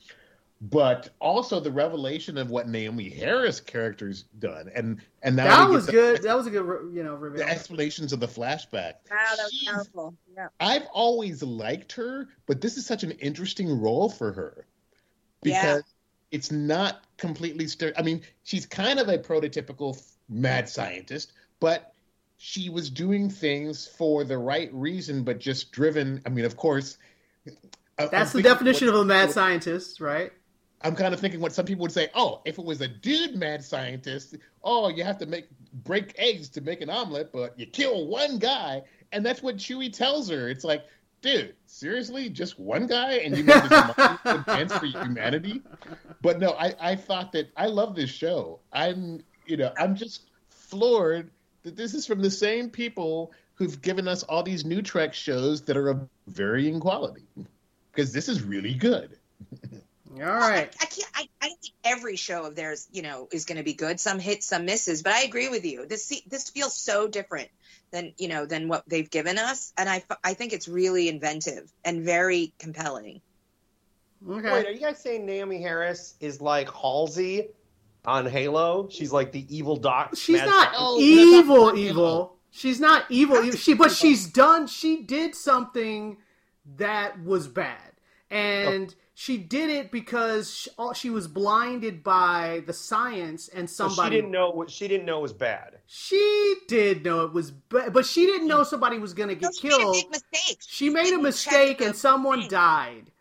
But also the revelation of what Naomie Harris character's done, and and now That we get was the- good. That was a good, you know, The explanations of the flashback. Wow, that was She's- powerful. Yeah. I've always liked her, but this is such an interesting role for her Yeah. because it's not completely. Ster- I mean, she's kind of a prototypical mad scientist, but she was doing things for the right reason, but just driven. I mean, of course. I- I'm That's the definition what- of a mad scientist, right? I'm kind of thinking what some people would say. Oh, if it was a dude mad scientist, oh, you have to make break eggs to make an omelet, but you kill one guy, and that's what Chewie tells her. It's like, dude, seriously, just one guy, and you made this advance for humanity. But no, I I thought that I love this show. I'm you know I'm just floored that this is from the same people who've given us all these new Trek shows that are of varying quality. Because this is really good. All right. I, I can't. I, I think every show of theirs, you know, is going to be good. Some hits, some misses. But I agree with you. This this feels so different than you know than what they've given us, and I I think it's really inventive and very compelling. Okay. Wait, are you guys saying Naomie Harris is like Halsey on Halo? She's like the evil doc. She's not scientist? Oh, that's not evil, evil. She's not evil. evil. She, but she's done. She did something that was bad, and oh. she did it because she, all- uh, she was blinded by the science and So somebody. she didn't know what she didn't know was bad. She did know it was, bad, but she didn't know somebody was going to No, get she made a killed. big mistake. She made a mistake, and someone thing. died.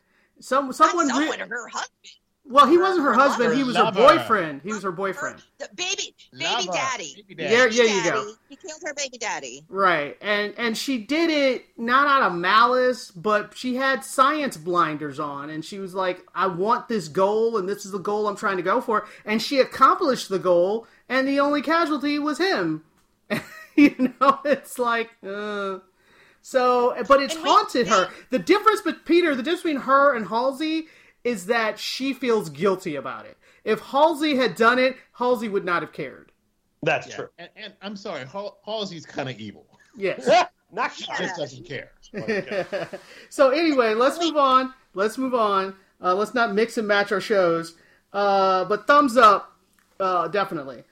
Some Not someone. someone, re- her husband. Well, he wasn't her husband. Her He was her boyfriend. He was her boyfriend. The baby, baby Lover. daddy. Baby Yeah, daddy. yeah, Baby you go. He killed her baby daddy. Right, and and she did it not out of malice, but she had science blinders on, and she was like, "I want this goal, and this is the goal I'm trying to go for." And she accomplished the goal, and the only casualty was him. you know, it's like, uh, so, but it's And we- haunted her. The difference, but Peter, the difference between her and Halsey is that she feels guilty about it. If Halsey had done it, Halsey would not have cared. That's Yeah. true. And, and I'm sorry, Hal- Halsey's kind of evil. Yes. Not He sure. just doesn't care. so anyway, let's move on. Let's move on. Uh, let's not mix and match our shows. Uh, but thumbs up, uh, definitely.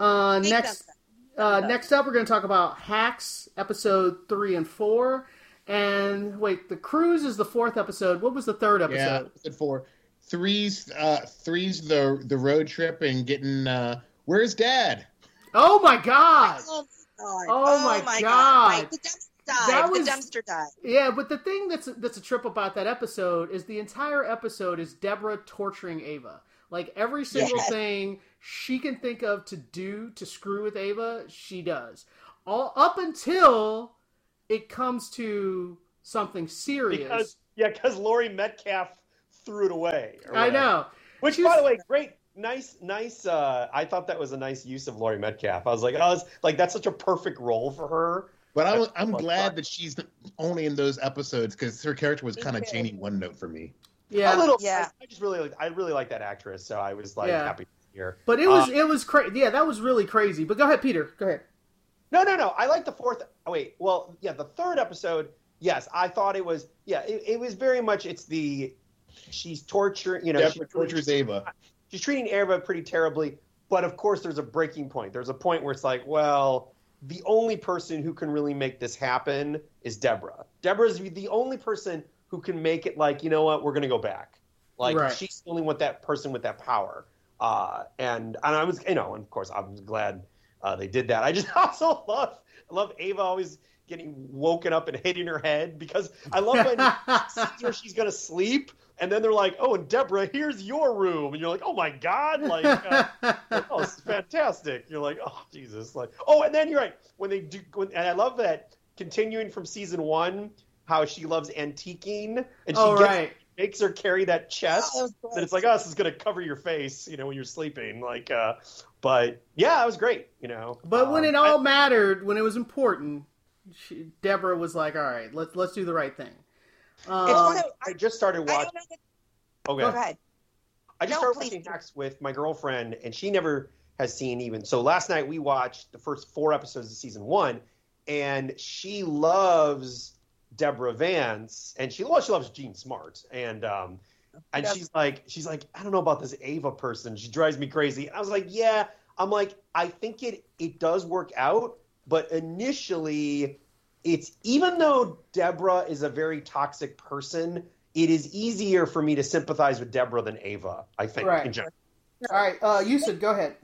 Uh, next, uh, next up, we're going to talk about Hacks episode three and four. And wait, the cruise is the fourth episode. What was the third Yeah, episode? episode four. Three's uh three's the the road trip and getting uh where's dad? Oh my god! Oh my god. Oh my God. Right. The dumpster dive. That was- The dumpster dive. Yeah, but the thing that's that's a trip about that episode is the entire episode is Deborah torturing Ava. Like every single Yes. thing she can think of to do to screw with Ava, she does. All up until it comes to something serious. Because yeah, because Laurie Metcalf threw it away. or I know. Which, She by the way, great, nice, nice. Uh, I thought that was a nice use of Laurie Metcalf. I was like, oh, it's, like that's such a perfect role for her. But I'm I'm glad fine. that she's only in those episodes because her character was kind of too. Janie One Note for me. Yeah. a little. Yeah. I, I just really, like, I really like that actress, so I was like Yeah. happy to hear. But it was Uh, it was crazy. Yeah, that was really crazy. But go ahead, Peter. Go ahead. No, no, no. I like the fourth. Oh, wait. Well, yeah, the third episode. Yes, I thought it was. Yeah, it, it was very much. It's the she's torturing. You know, Deborah she's tortures Ava. she's treating Ava pretty terribly. But of course, there's a breaking point. There's a point where it's like, well, the only person who can really make this happen is Deborah. Deborah's the only person who can make it like, you know what, we're going to go back. Like Right. she's the only one with that person with that power. Uh, and and I was, you know, and of course, I'm glad uh, they did that. I just also love I love Ava always getting woken up and hitting her head because I love when where she's gonna sleep, and then they're like, "Oh, and Deborah, here's your room," and you're like, "Oh my god!" Like, uh, like, oh, it's fantastic. You're like, "Oh Jesus!" Like, oh, and then you're right when they do, when, and I love that continuing from season one, how she loves antiquing, and she oh gets, right. makes her carry that chest. Oh, that That it's like, oh, this is gonna cover your face, you know, when you're sleeping. Like, uh, but yeah, it was great. You know, But when Um, it all mattered, when it was important, she, Deborah was like, "All right, let's let's do the right thing." Um, It's funny. I just started watching. don't. That, Okay. Go ahead. I just No, started watching do. Hacks with my girlfriend, and she never has seen even. So last night we watched the first four episodes of season one, and she loves Deborah Vance, and she loves she loves Jean Smart, and um, and Yes. she's like she's like I don't know about this Ava person. She drives me crazy. I was like, yeah. I'm like I think it it does work out, but initially, it's even though Deborah is a very toxic person. It is easier for me to sympathize with Deborah than Ava, I think. Right. All right, uh, you said go ahead.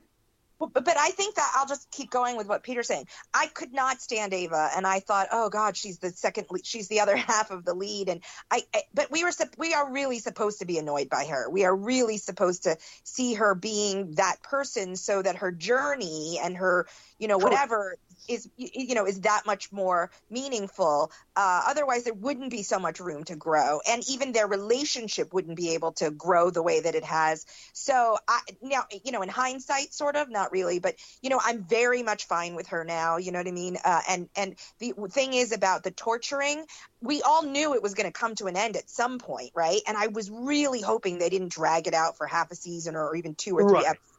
But, but I think that I'll just keep going with what Peter's saying. I could not stand Ava, and I thought, oh God, she's the second, lead- she's the other half of the lead, and I. I but we were, we are really supposed to be annoyed by her. We are really supposed to see her being that person, so that her journey and her, you know, whatever is, you know, is that much more meaningful. Uh, otherwise, there wouldn't be so much room to grow, and even their relationship wouldn't be able to grow the way that it has. So I now, you know, in hindsight, sort of, not really, but you know, I'm very much fine with her now. You know what I mean? Uh, and and the thing is about the torturing. We all knew it was going to come to an end at some point, right? And I was really hoping they didn't drag it out for half a season or even two or three Right. episodes.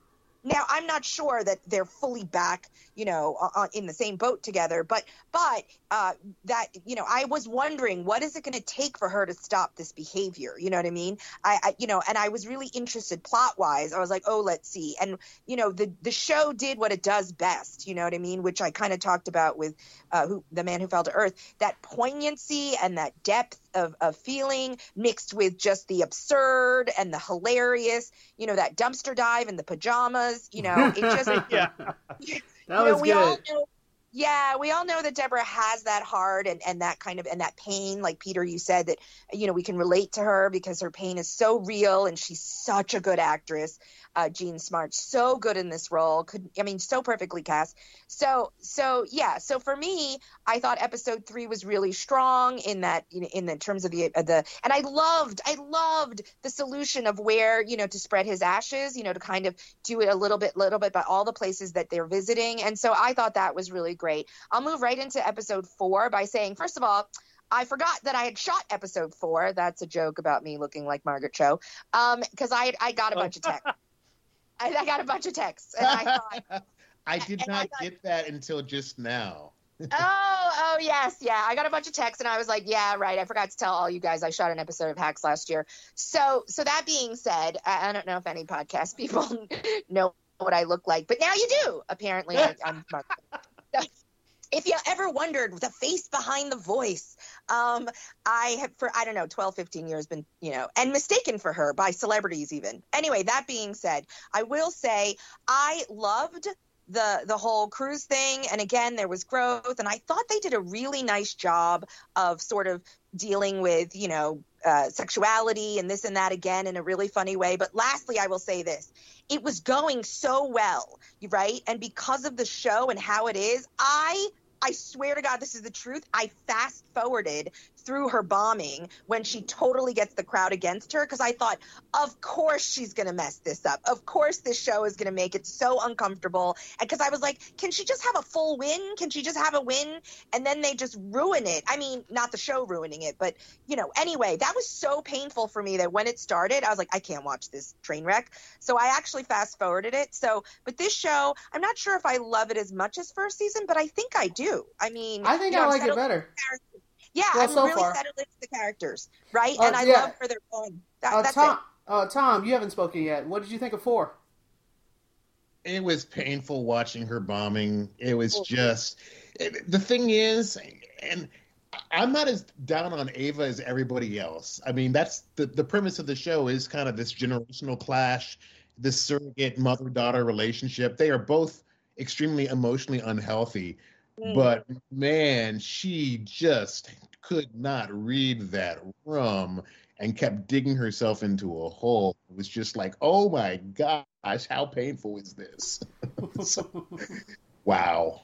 Now I'm not sure that they're fully back, you know, uh, in the same boat together, but but uh, that you know, I was wondering what is it going to take for her to stop this behavior? You know what I mean? I, I you know, and I was really interested plot wise. I was like, oh, let's see, and you know, the the show did what it does best. You know what I mean? Which I kind of talked about with uh, who the man who fell to earth. That poignancy and that depth of, of feeling mixed with just the absurd and the hilarious. You know, that dumpster dive and the pajamas. You know, it just yeah. That you know, was we all good. know Yeah, we all know that Deborah has that heart and, and that kind of and that pain. Like Peter, you said that you know we can relate to her because her pain is so real and she's such a good actress. Uh, Jean Smart, so good in this role. Could I mean so perfectly cast. So so yeah. So for me, I thought episode three was really strong in that know, in the terms of the uh, the and I loved I loved the solution of where you know to spread his ashes. You know to kind of do it a little bit little bit by all the places that they're visiting. And so I thought that was really great. I'll move right into episode four by saying, first of all, I forgot that I had shot episode four. That's a joke about me looking like Margaret Cho. Um, because I I got a bunch of texts. I, I got a bunch of texts, and I thought, I did and I not thought- get that until just now. oh, oh yes, yeah. I got a bunch of texts, and I was like, yeah, right. I forgot to tell all you guys I shot an episode of Hacks last year. So, so that being said, I, I don't know if any podcast people know what I look like, but now you do. Apparently, I, I'm. If you ever wondered the face behind the voice um i have for i don't know 12 15 years been you know and mistaken for her by celebrities even. Anyway that being said i will say i loved the the whole cruise thing. And again there was growth. And i thought they did a really nice job of sort of dealing with you know uh, sexuality and this and that again in a really funny way. But lastly i will say this. It was going so well right? And because of the show and how it is i I swear to God, this is the truth. I fast forwarded through her bombing when she totally gets the crowd against her because I thought, of course she's going to mess this up. Of course this show is going to make it so uncomfortable. And because I was like, can she just have a full win? Can she just have a win? And then they just ruin it. I mean, not the show ruining it, but you know, anyway, that was so painful for me that when it started, I was like, I can't watch this train wreck. So I actually fast forwarded it. So, but this show, I'm not sure if I love it as much as first season, but I think I do. I mean, I think you know, I like it better. Yeah, Well, I'm so really far. settled into the characters, right? Uh, and I yeah. love where they're going. That, Uh, that's Tom, it. uh, Tom, you haven't spoken yet. What did you think of four? It was painful watching her bombing. It was Oh. just it- the thing is, and I'm not as down on Ava as everybody else. I mean, that's the the premise of the show is kind of this generational clash, this surrogate mother daughter relationship. They are both extremely emotionally unhealthy, Mm. but man, she just could not read that rum and kept digging herself into a hole. It was just like, oh my gosh, how painful is this? So, wow.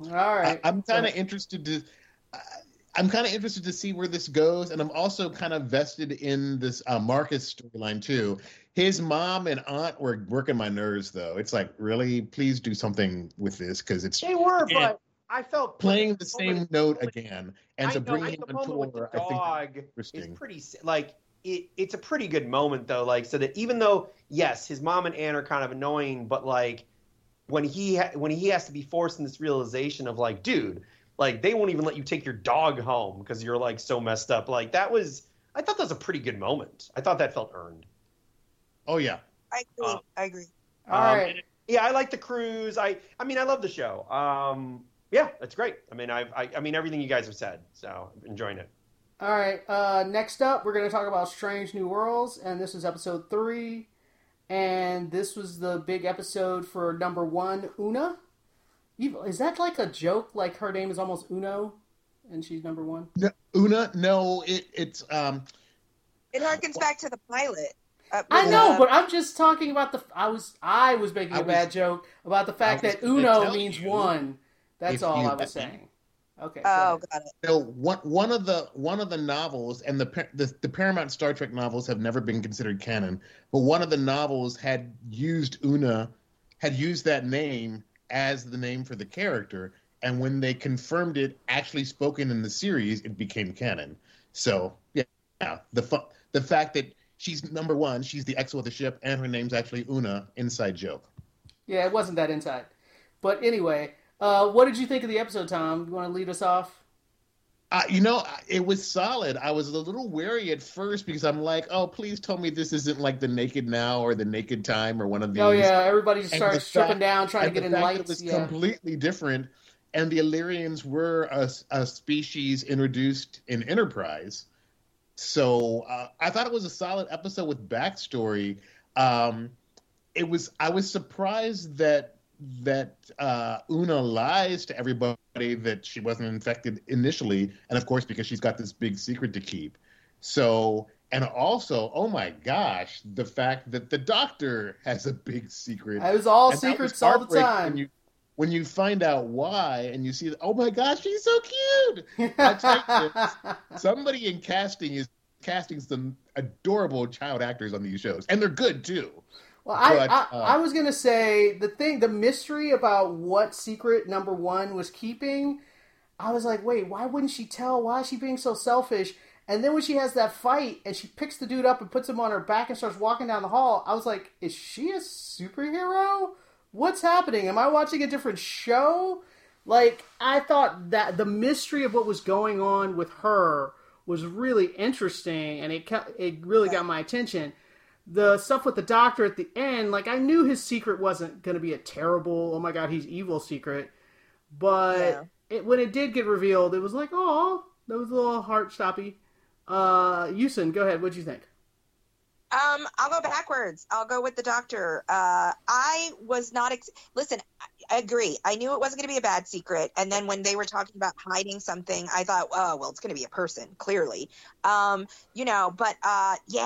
All right. I, am kind of interested to. I'm kind of interested to see where this goes, and I'm also kind of vested in this uh, Marcus storyline too. His mom and aunt were working my nerves, though. It's like, really, please do something with this because it's They were, Yeah. but I felt playing the moment- same note again, and I to know, bring him the on tour, I think dog is pretty like it, it's a pretty good moment though. Like so that even though yes, his mom and aunt are kind of annoying, but like when he ha- when he has to be forced in this realization of like, dude, like they won't even let you take your dog home because you're like so messed up. Like that was I thought that was a pretty good moment. I thought that felt earned. Oh yeah, I agree. Uh, I agree. All Um, right. and- yeah, I like the cruise. I I mean I love the show. Um, yeah, it's great. I mean I've, I I mean everything you guys have said, so I'm enjoying it. All right. Uh, next up, we're going to talk about Strange New Worlds, and this is episode three. And this was the big episode for number one, Una. You- Is that like a joke? Like her name is almost Uno, and she's number one. No, Una. No, it, it's um. It harkens back to the pilot. Uh, I know, uh, but I'm just talking about the. I was I was making I a bad joke about the fact that Uno means one. That's all I was saying. Okay. go Oh, ahead. got it. No, one one of the one of the novels and the, the the Paramount Star Trek novels have never been considered canon, but one of the novels had used Una, had used that name as the name for the character, and when they confirmed it actually spoken in the series, it became canon. So yeah, yeah the fu- the fact that she's number one, she's the ex of the ship, and her name's actually Una, inside joke. Yeah, it wasn't that inside. But anyway, uh, what did you think of the episode, Tom? You want to lead us off? Uh, you know, it was solid. I was a little wary at first because I'm like, oh, please tell me this isn't like the Naked Now or the Naked Time or one of these. Oh yeah, everybody just And starts stripping fact- down, trying to get in lights. It was yeah. completely different, and the Illyrians were a, a species introduced in Enterprise. So uh, I thought it was a solid episode with backstory. Um, it was. I was surprised that that uh, Una lies to everybody that she wasn't infected initially, and of course because she's got this big secret to keep. So, and also, oh my gosh, the fact that the doctor has a big secret. It was all And that was secrets all the time. You, when you find out why, and you see, oh my gosh, she's so cute. I tell you, somebody in casting is casting some adorable child actors on these shows, and they're good too. Well, I, But, I, uh, I was gonna say the thing, the mystery about what secret number one was keeping. I was like, wait, why wouldn't she tell? Why is she being so selfish? And then when she has that fight and she picks the dude up and puts him on her back and starts walking down the hall, I was like, is she a superhero? What's happening? Am I watching a different show? Like, I thought that the mystery of what was going on with her was really interesting, and it it really got my attention the stuff with the doctor at the end, like I knew his secret wasn't going to be a terrible, oh my god, he's evil secret. But Yeah. it, when it did get revealed, it was like, oh, that was a little heart stoppy. Uh, Yusin, go ahead. What'd you think? Um, I'll go backwards. I'll go with the doctor. Uh, I was not. Ex- Listen, I, agree. I knew it wasn't going to be a bad secret, and then when they were talking about hiding something, I thought, oh well, it's going to be a person, clearly. Um, you know, but uh, yeah,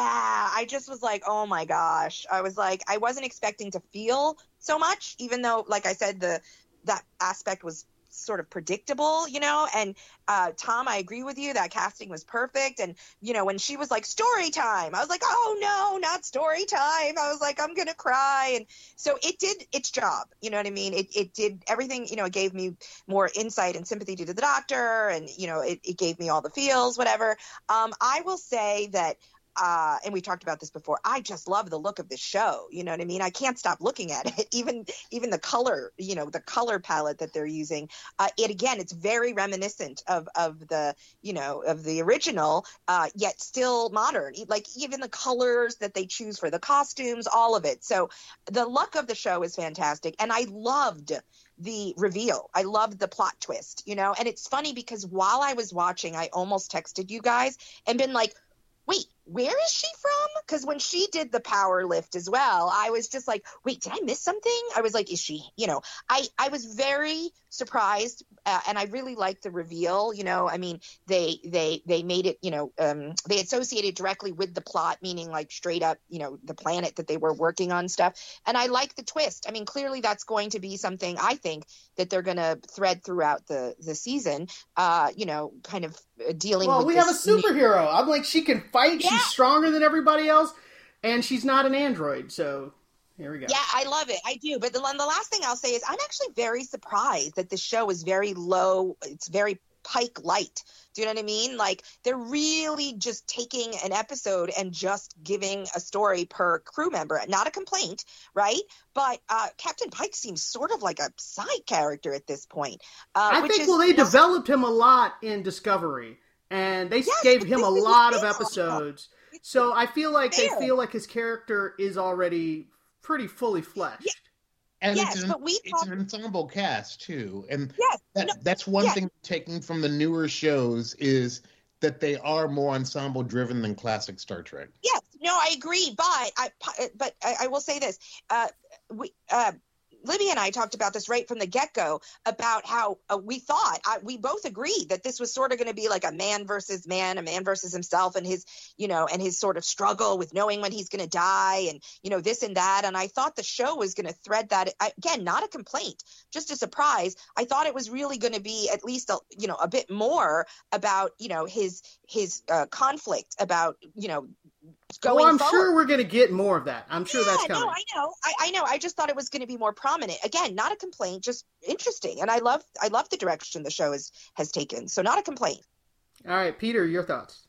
I just was like, oh my gosh. I was like, I wasn't expecting to feel so much, even though, like I said, the that aspect was sort of predictable, you know. And uh, Tom, I agree with you. That casting was perfect. And you know, when she was like story time, I was like, oh no, not story time. I was like, I'm gonna cry. And so it did its job. You know what I mean? It it did everything. You know, it gave me more insight and sympathy due to the doctor, and you know, it, it gave me all the feels, whatever. Um, I will say that uh, and we talked about this before. I just love the look of the show. You know what I mean? I can't stop looking at it. Even even the color, you know, the color palette that they're using. Uh, it again, it's very reminiscent of of the you know of the original, uh, yet still modern. Like even the colors that they choose for the costumes, all of it. So the look of the show is fantastic, and I loved the reveal. I loved the plot twist, you know. And it's funny because while I was watching, I almost texted you guys and been like, wait, where is she from? Because when she did the power lift as well, I was just like, wait, did I miss something? I was like, is she, you know, I, I was very surprised uh, and I really liked the reveal. You know, I mean, they, they, they made it, you know, um, they associated directly with the plot, meaning like straight up, you know, the planet that they were working on stuff. And I like the twist. I mean, clearly that's going to be something I think that they're going to thread throughout the, the season, uh, you know, kind of uh, dealing Well, with we have a new- superhero. I'm like, she can fight. Yeah. She's stronger than everybody else, and she's not an android. So here we go. Yeah, I love it. I do. But the, the last thing I'll say is I'm actually very surprised that the show is very low. It's very Pike light. Do you know what I mean? Like they're really just taking an episode and just giving a story per crew member. Not a complaint, right? But uh, Captain Pike seems sort of like a side character at this point. Uh, I think is well, they not- developed him a lot in Discovery, and they Yes, gave him a lot of episodes. So I feel like they feel like his character is already pretty fully fleshed. And Yes, it's an, but we it's an ensemble cast too, and Yes, that, no, that's one yeah. thing taking from the newer shows is that they are more ensemble driven than classic Star Trek. Yes, no, I agree, but I but I, I will say this: uh, we. Uh, Libby and I talked about this right from the get go about how uh, we thought I, we both agreed that this was sort of going to be like a man versus man, a man versus himself, and his you know and his sort of struggle with knowing when he's going to die, and you know this and that. And I thought the show was going to thread that I, again, not a complaint, just a surprise. I thought it was really going to be at least a you know a bit more about you know his his uh, conflict about you know going well, I'm forward. sure we're going to get more of that. I'm sure that's Yeah, coming. No, I know. I, I know. I just thought it was going to be more prominent. Again, not a complaint, just interesting. And I love I love the direction the show has has taken. So not a complaint. All right, Peter, your thoughts?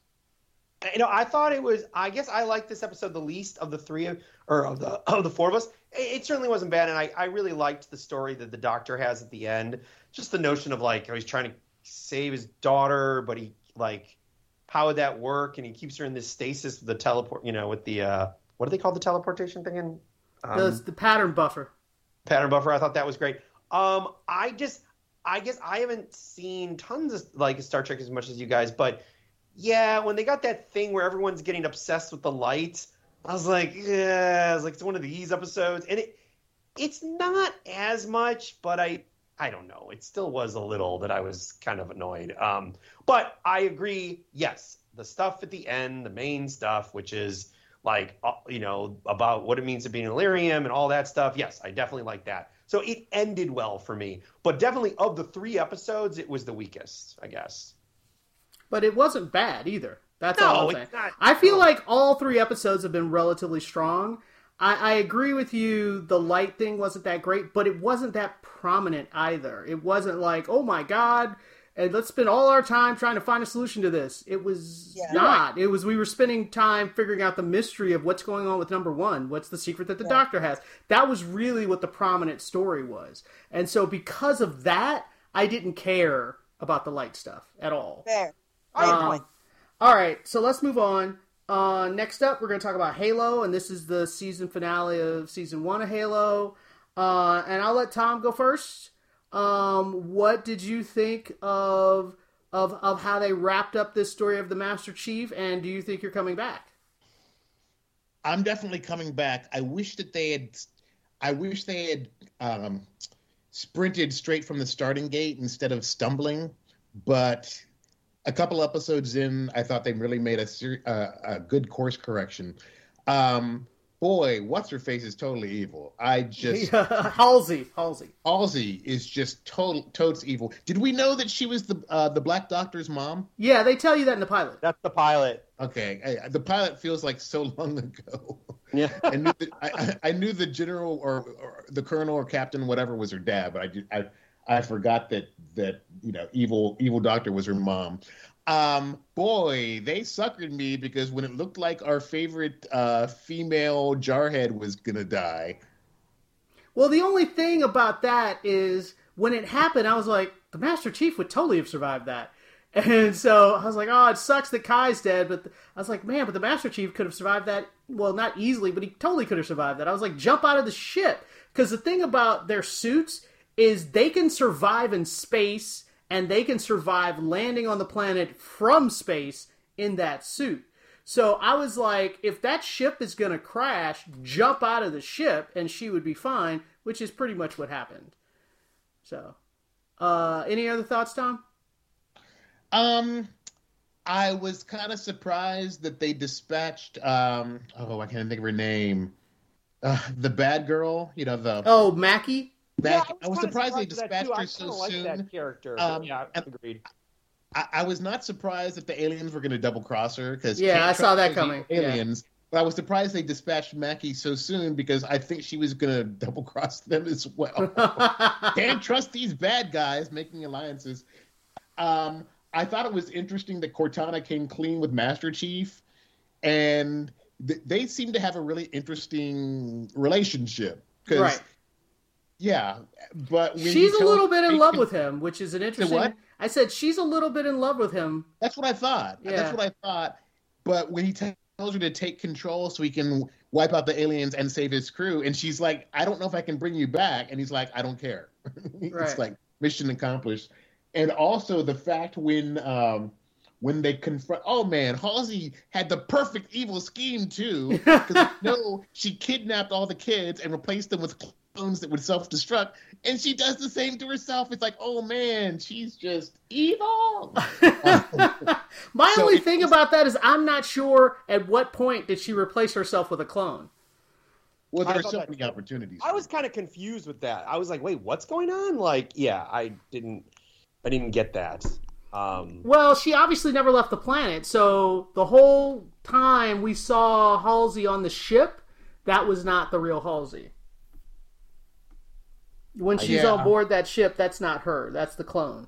You know, I thought it was. I guess I liked this episode the least of the three of, or of the of the four of us. It, it certainly wasn't bad, and I, I really liked the story that the doctor has at the end. Just the notion of like, oh, he's trying to save his daughter, but he like, how would that work? And he keeps her in this stasis with the teleport. You know, with the uh, what do they call the teleportation thing in um, the, the pattern buffer. pattern buffer. I thought that was great. Um, I just, I guess I haven't seen tons of like Star Trek as much as you guys, but yeah, when they got that thing where everyone's getting obsessed with the lights, I was like, yeah, it's like it's one of these episodes, and it, it's not as much, but I I don't know. It still was a little that I was kind of annoyed. Um, but I agree. Yes, the stuff at the end, the main stuff, which is like uh, you know about what it means to be an Illyrian and all that stuff. Yes, I definitely like that. So it ended well for me. But definitely of the three episodes, it was the weakest, I guess. But it wasn't bad either. That's No, all I'm saying. not- I feel no. like all three episodes have been relatively strong. I, I agree with you. The light thing wasn't that great, but it wasn't that prominent either. It wasn't like, oh my god, and let's spend all our time trying to find a solution to this. It was Yeah. not. It was we were spending time figuring out the mystery of what's going on with number one. What's the secret that the doctor has? That was really what the prominent story was. And so because of that, I didn't care about the light stuff at all. Fair. Great Um. All right, so let's move on. Uh, next up, we're going to talk about Halo, and this is the season finale of season one of Halo. Uh, and I'll let Tom go first. Um, what did you think of of of how they wrapped up this story of the Master Chief? And do you think you're coming back? I'm definitely coming back. I wish that they had. I wish they had um, sprinted straight from the starting gate instead of stumbling. But a couple episodes in, I thought they really made a ser- uh, a good course correction. Um, boy, what's her face is totally evil. I just Halsey, Halsey. Halsey is just total totes evil. Did we know that she was the uh, the Black Doctor's mom? Yeah, they tell you that in the pilot. That's the pilot. Okay, I, the pilot feels like so long ago. Yeah. I knew the, I, I I knew the general or, or the colonel or captain, whatever, was her dad, but I did, I I forgot that that you know evil evil doctor was her mom. Um, boy, they suckered me because when it looked like our favorite uh, female jarhead was gonna die, Well, the only thing about that is when it happened, I was like, the Master Chief would totally have survived that. And so I was like, oh, it sucks that Kai's dead, but I was like, man, but the Master Chief could have survived that. Well, not easily, but he totally could have survived that. I was like, jump out of the ship. Because the thing about their suits is they can survive in space and they can survive landing on the planet from space in that suit. So I was like, if that ship is going to crash, jump out of the ship and she would be fine, which is pretty much what happened. So, uh, any other thoughts, Tom? Um, I was kind of surprised that they dispatched. Um, oh, I can't think of her name. Uh, the bad girl, you know the. Oh, Makee? Back, Yeah, I was kinda surprised they dispatched her so like soon. that character. Um, yeah, and- agreed. I, I was not surprised that the aliens were going to double cross her because Yeah, I saw that coming. Yeah. Aliens, but I was surprised they dispatched Makee so soon because I think she was going to double cross them as well. Can't trust these bad guys making alliances. Um, I thought it was interesting that Cortana came clean with Master Chief, and th- they seem to have a really interesting relationship. 'Cause, Right. Yeah, but when she's a little bit in love with him, which is an interesting. what? I said she's a little bit in love with him. That's what I thought. Yeah. That's what I thought. But when he tells her to take control so he can wipe out the aliens and save his crew, and she's like, "I don't know if I can bring you back," and he's like, "I don't care." Right. it's like mission accomplished. And also the fact when um, when they confront, oh man, Halsey had the perfect evil scheme too. Because no, she kidnapped all the kids and replaced them with clones that would self destruct, and she does the same to herself. It's like, oh man, she's just evil. My So only it- thing about that is I'm not sure at what point did she replace herself with a clone. Well, I there are so many opportunities. I was kind of confused with that. I was like, wait, what's going on? Like, yeah, I didn't, I didn't get that. Um, Well, she obviously never left the planet, so the whole time we saw Halsey on the ship, that was not the real Halsey. When she's Yeah. on board that ship, that's not her. That's the clone.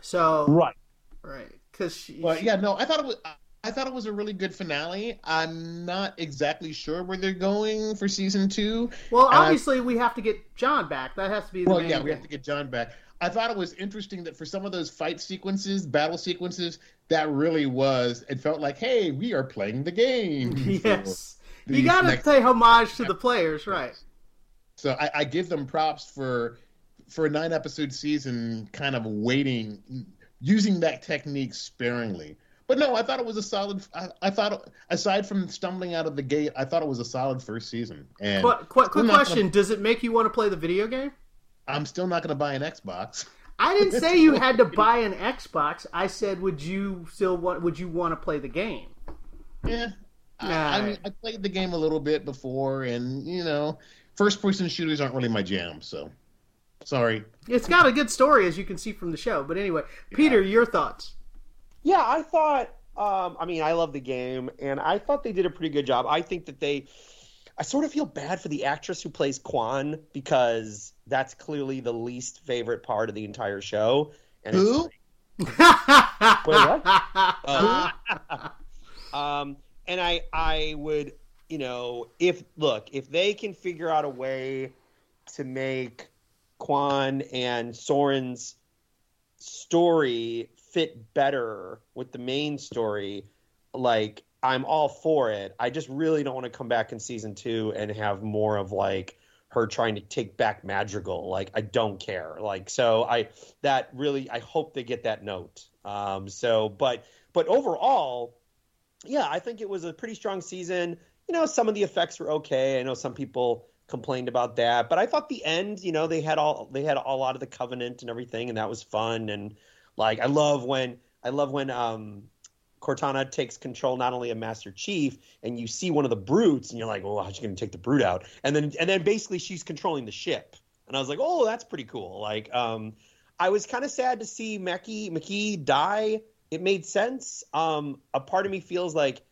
So right. right, because she. Well, yeah, no, I thought it was. I thought it was a really good finale. I'm not exactly sure where they're going for season two. well, and I- obviously we have to get John back. That has to be the Well, main yeah, we have to get John back. I thought it was interesting that for some of those fight sequences, battle sequences, that really was. It felt like, hey, we are playing the game. Yes, you got to next- pay homage to the players, right? So I, I give them props for for a nine episode season, kind of waiting, using that technique sparingly. But no, I thought it was a solid. I, I thought, aside from stumbling out of the gate, I thought it was a solid first season. And Qu- qu- still quick question: Gonna, Does it make you want to play the video game? I'm still not going to buy an Xbox. I didn't say you had to buy an Xbox. I said, would you still want? Would you want to play the game? Yeah, I, I mean, I played the game a little bit before, and you know, first-person shooters aren't really my jam. So, sorry. It's got a good story, as you can see from the show. But anyway, Peter, your thoughts? Yeah, I thought. Um, I mean, I love the game, and I thought they did a pretty good job. I think that they. I sort of feel bad for the actress who plays Kwan because that's clearly the least favorite part of the entire show. And it's Who? what? Uh, um, and I I would you know if look if they can figure out a way to make Kwan and Soren's story fit better with the main story, like I'm all for it. I just really don't want to come back in season two and have more of like her trying to take back Madrigal. Like I don't care. Like so I that really I hope they get that note. Um so but but overall, yeah, I think it was a pretty strong season. You know, some of the effects were okay. I know some people complained about that, but I thought the end, you know, they had all they had a lot of the covenant and everything and that was fun and like I love when I love when um Cortana takes control not only of Master Chief, and you see one of the brutes, and you're like, "Oh, how's she going to take the brute out?" And then, and then basically she's controlling the ship, and I was like, "Oh, that's pretty cool." Like, um, I was kind of sad to see Mackie McKee die. It made sense. Um, a part of me feels like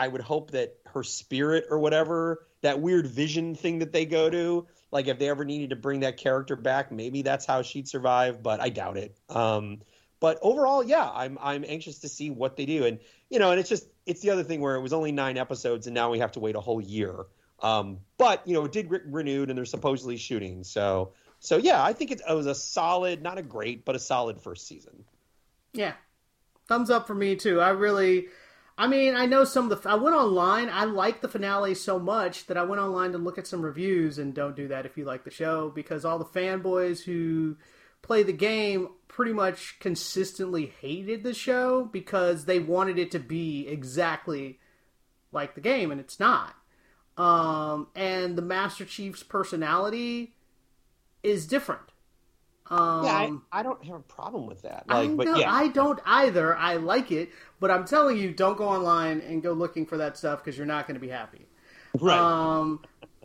I would hope that her spirit or whatever, that weird vision thing that they go to, like if they ever needed to bring that character back, maybe that's how she'd survive, but I doubt it. Um, but overall, yeah, I'm I'm anxious to see what they do, and you know, and it's just it's the other thing where it was only nine episodes, and now we have to wait a whole year. Um, but you know, it did re- renewed, and they're supposedly shooting, so so yeah, I think it was a solid, not a great, but a solid first season. Yeah, thumbs up for me too. I really, I mean, I know some of the. I went online. I like the finale so much that I went online to look at some reviews. And don't do that if you like the show, because all the fanboys who play the game pretty much consistently hated the show because they wanted it to be exactly like the game, and it's not. Um, and the Master Chief's personality is different. Um, yeah, I, I don't have a problem with that. I Like, but yeah, I don't either. I like it, but I'm telling you, don't go online and go looking for that stuff because you're not going to be happy. right. Um,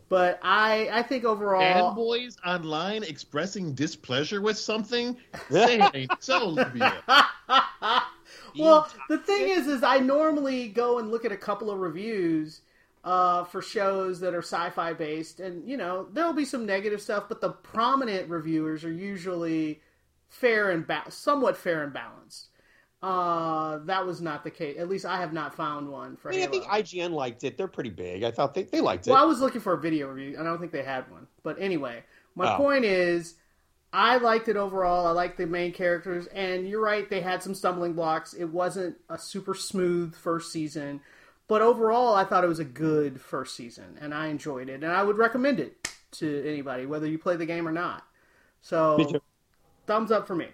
but I, I think overall, Fanboys online expressing displeasure with something? Say ain't so, well, the thing is, is I normally go and look at a couple of reviews uh, for shows that are sci-fi based, and you know there'll be some negative stuff, but the prominent reviewers are usually fair and ba- somewhat fair and balanced. Uh, that was not the case. At least I have not found one for I mean, I think IGN liked it. They're pretty big. I thought they, they liked it. Well, I was looking for a video review, and I don't think they had one. But anyway, my Oh. point is, I liked it overall. I liked the main characters, and you're right, they had some stumbling blocks. It wasn't a super smooth first season, but overall, I thought it was a good first season, and I enjoyed it, and I would recommend it to anybody, whether you play the game or not. So, thumbs up for me.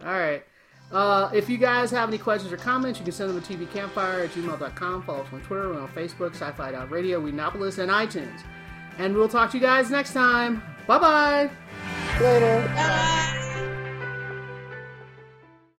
All right. Uh, if you guys have any questions or comments, you can send them to tvcampfire at gmail.com. Follow us on Twitter. We're on Facebook, sci-fi Radio, Weednopolis, and iTunes. And we'll talk to you guys next time. Bye-bye. Later. Bye.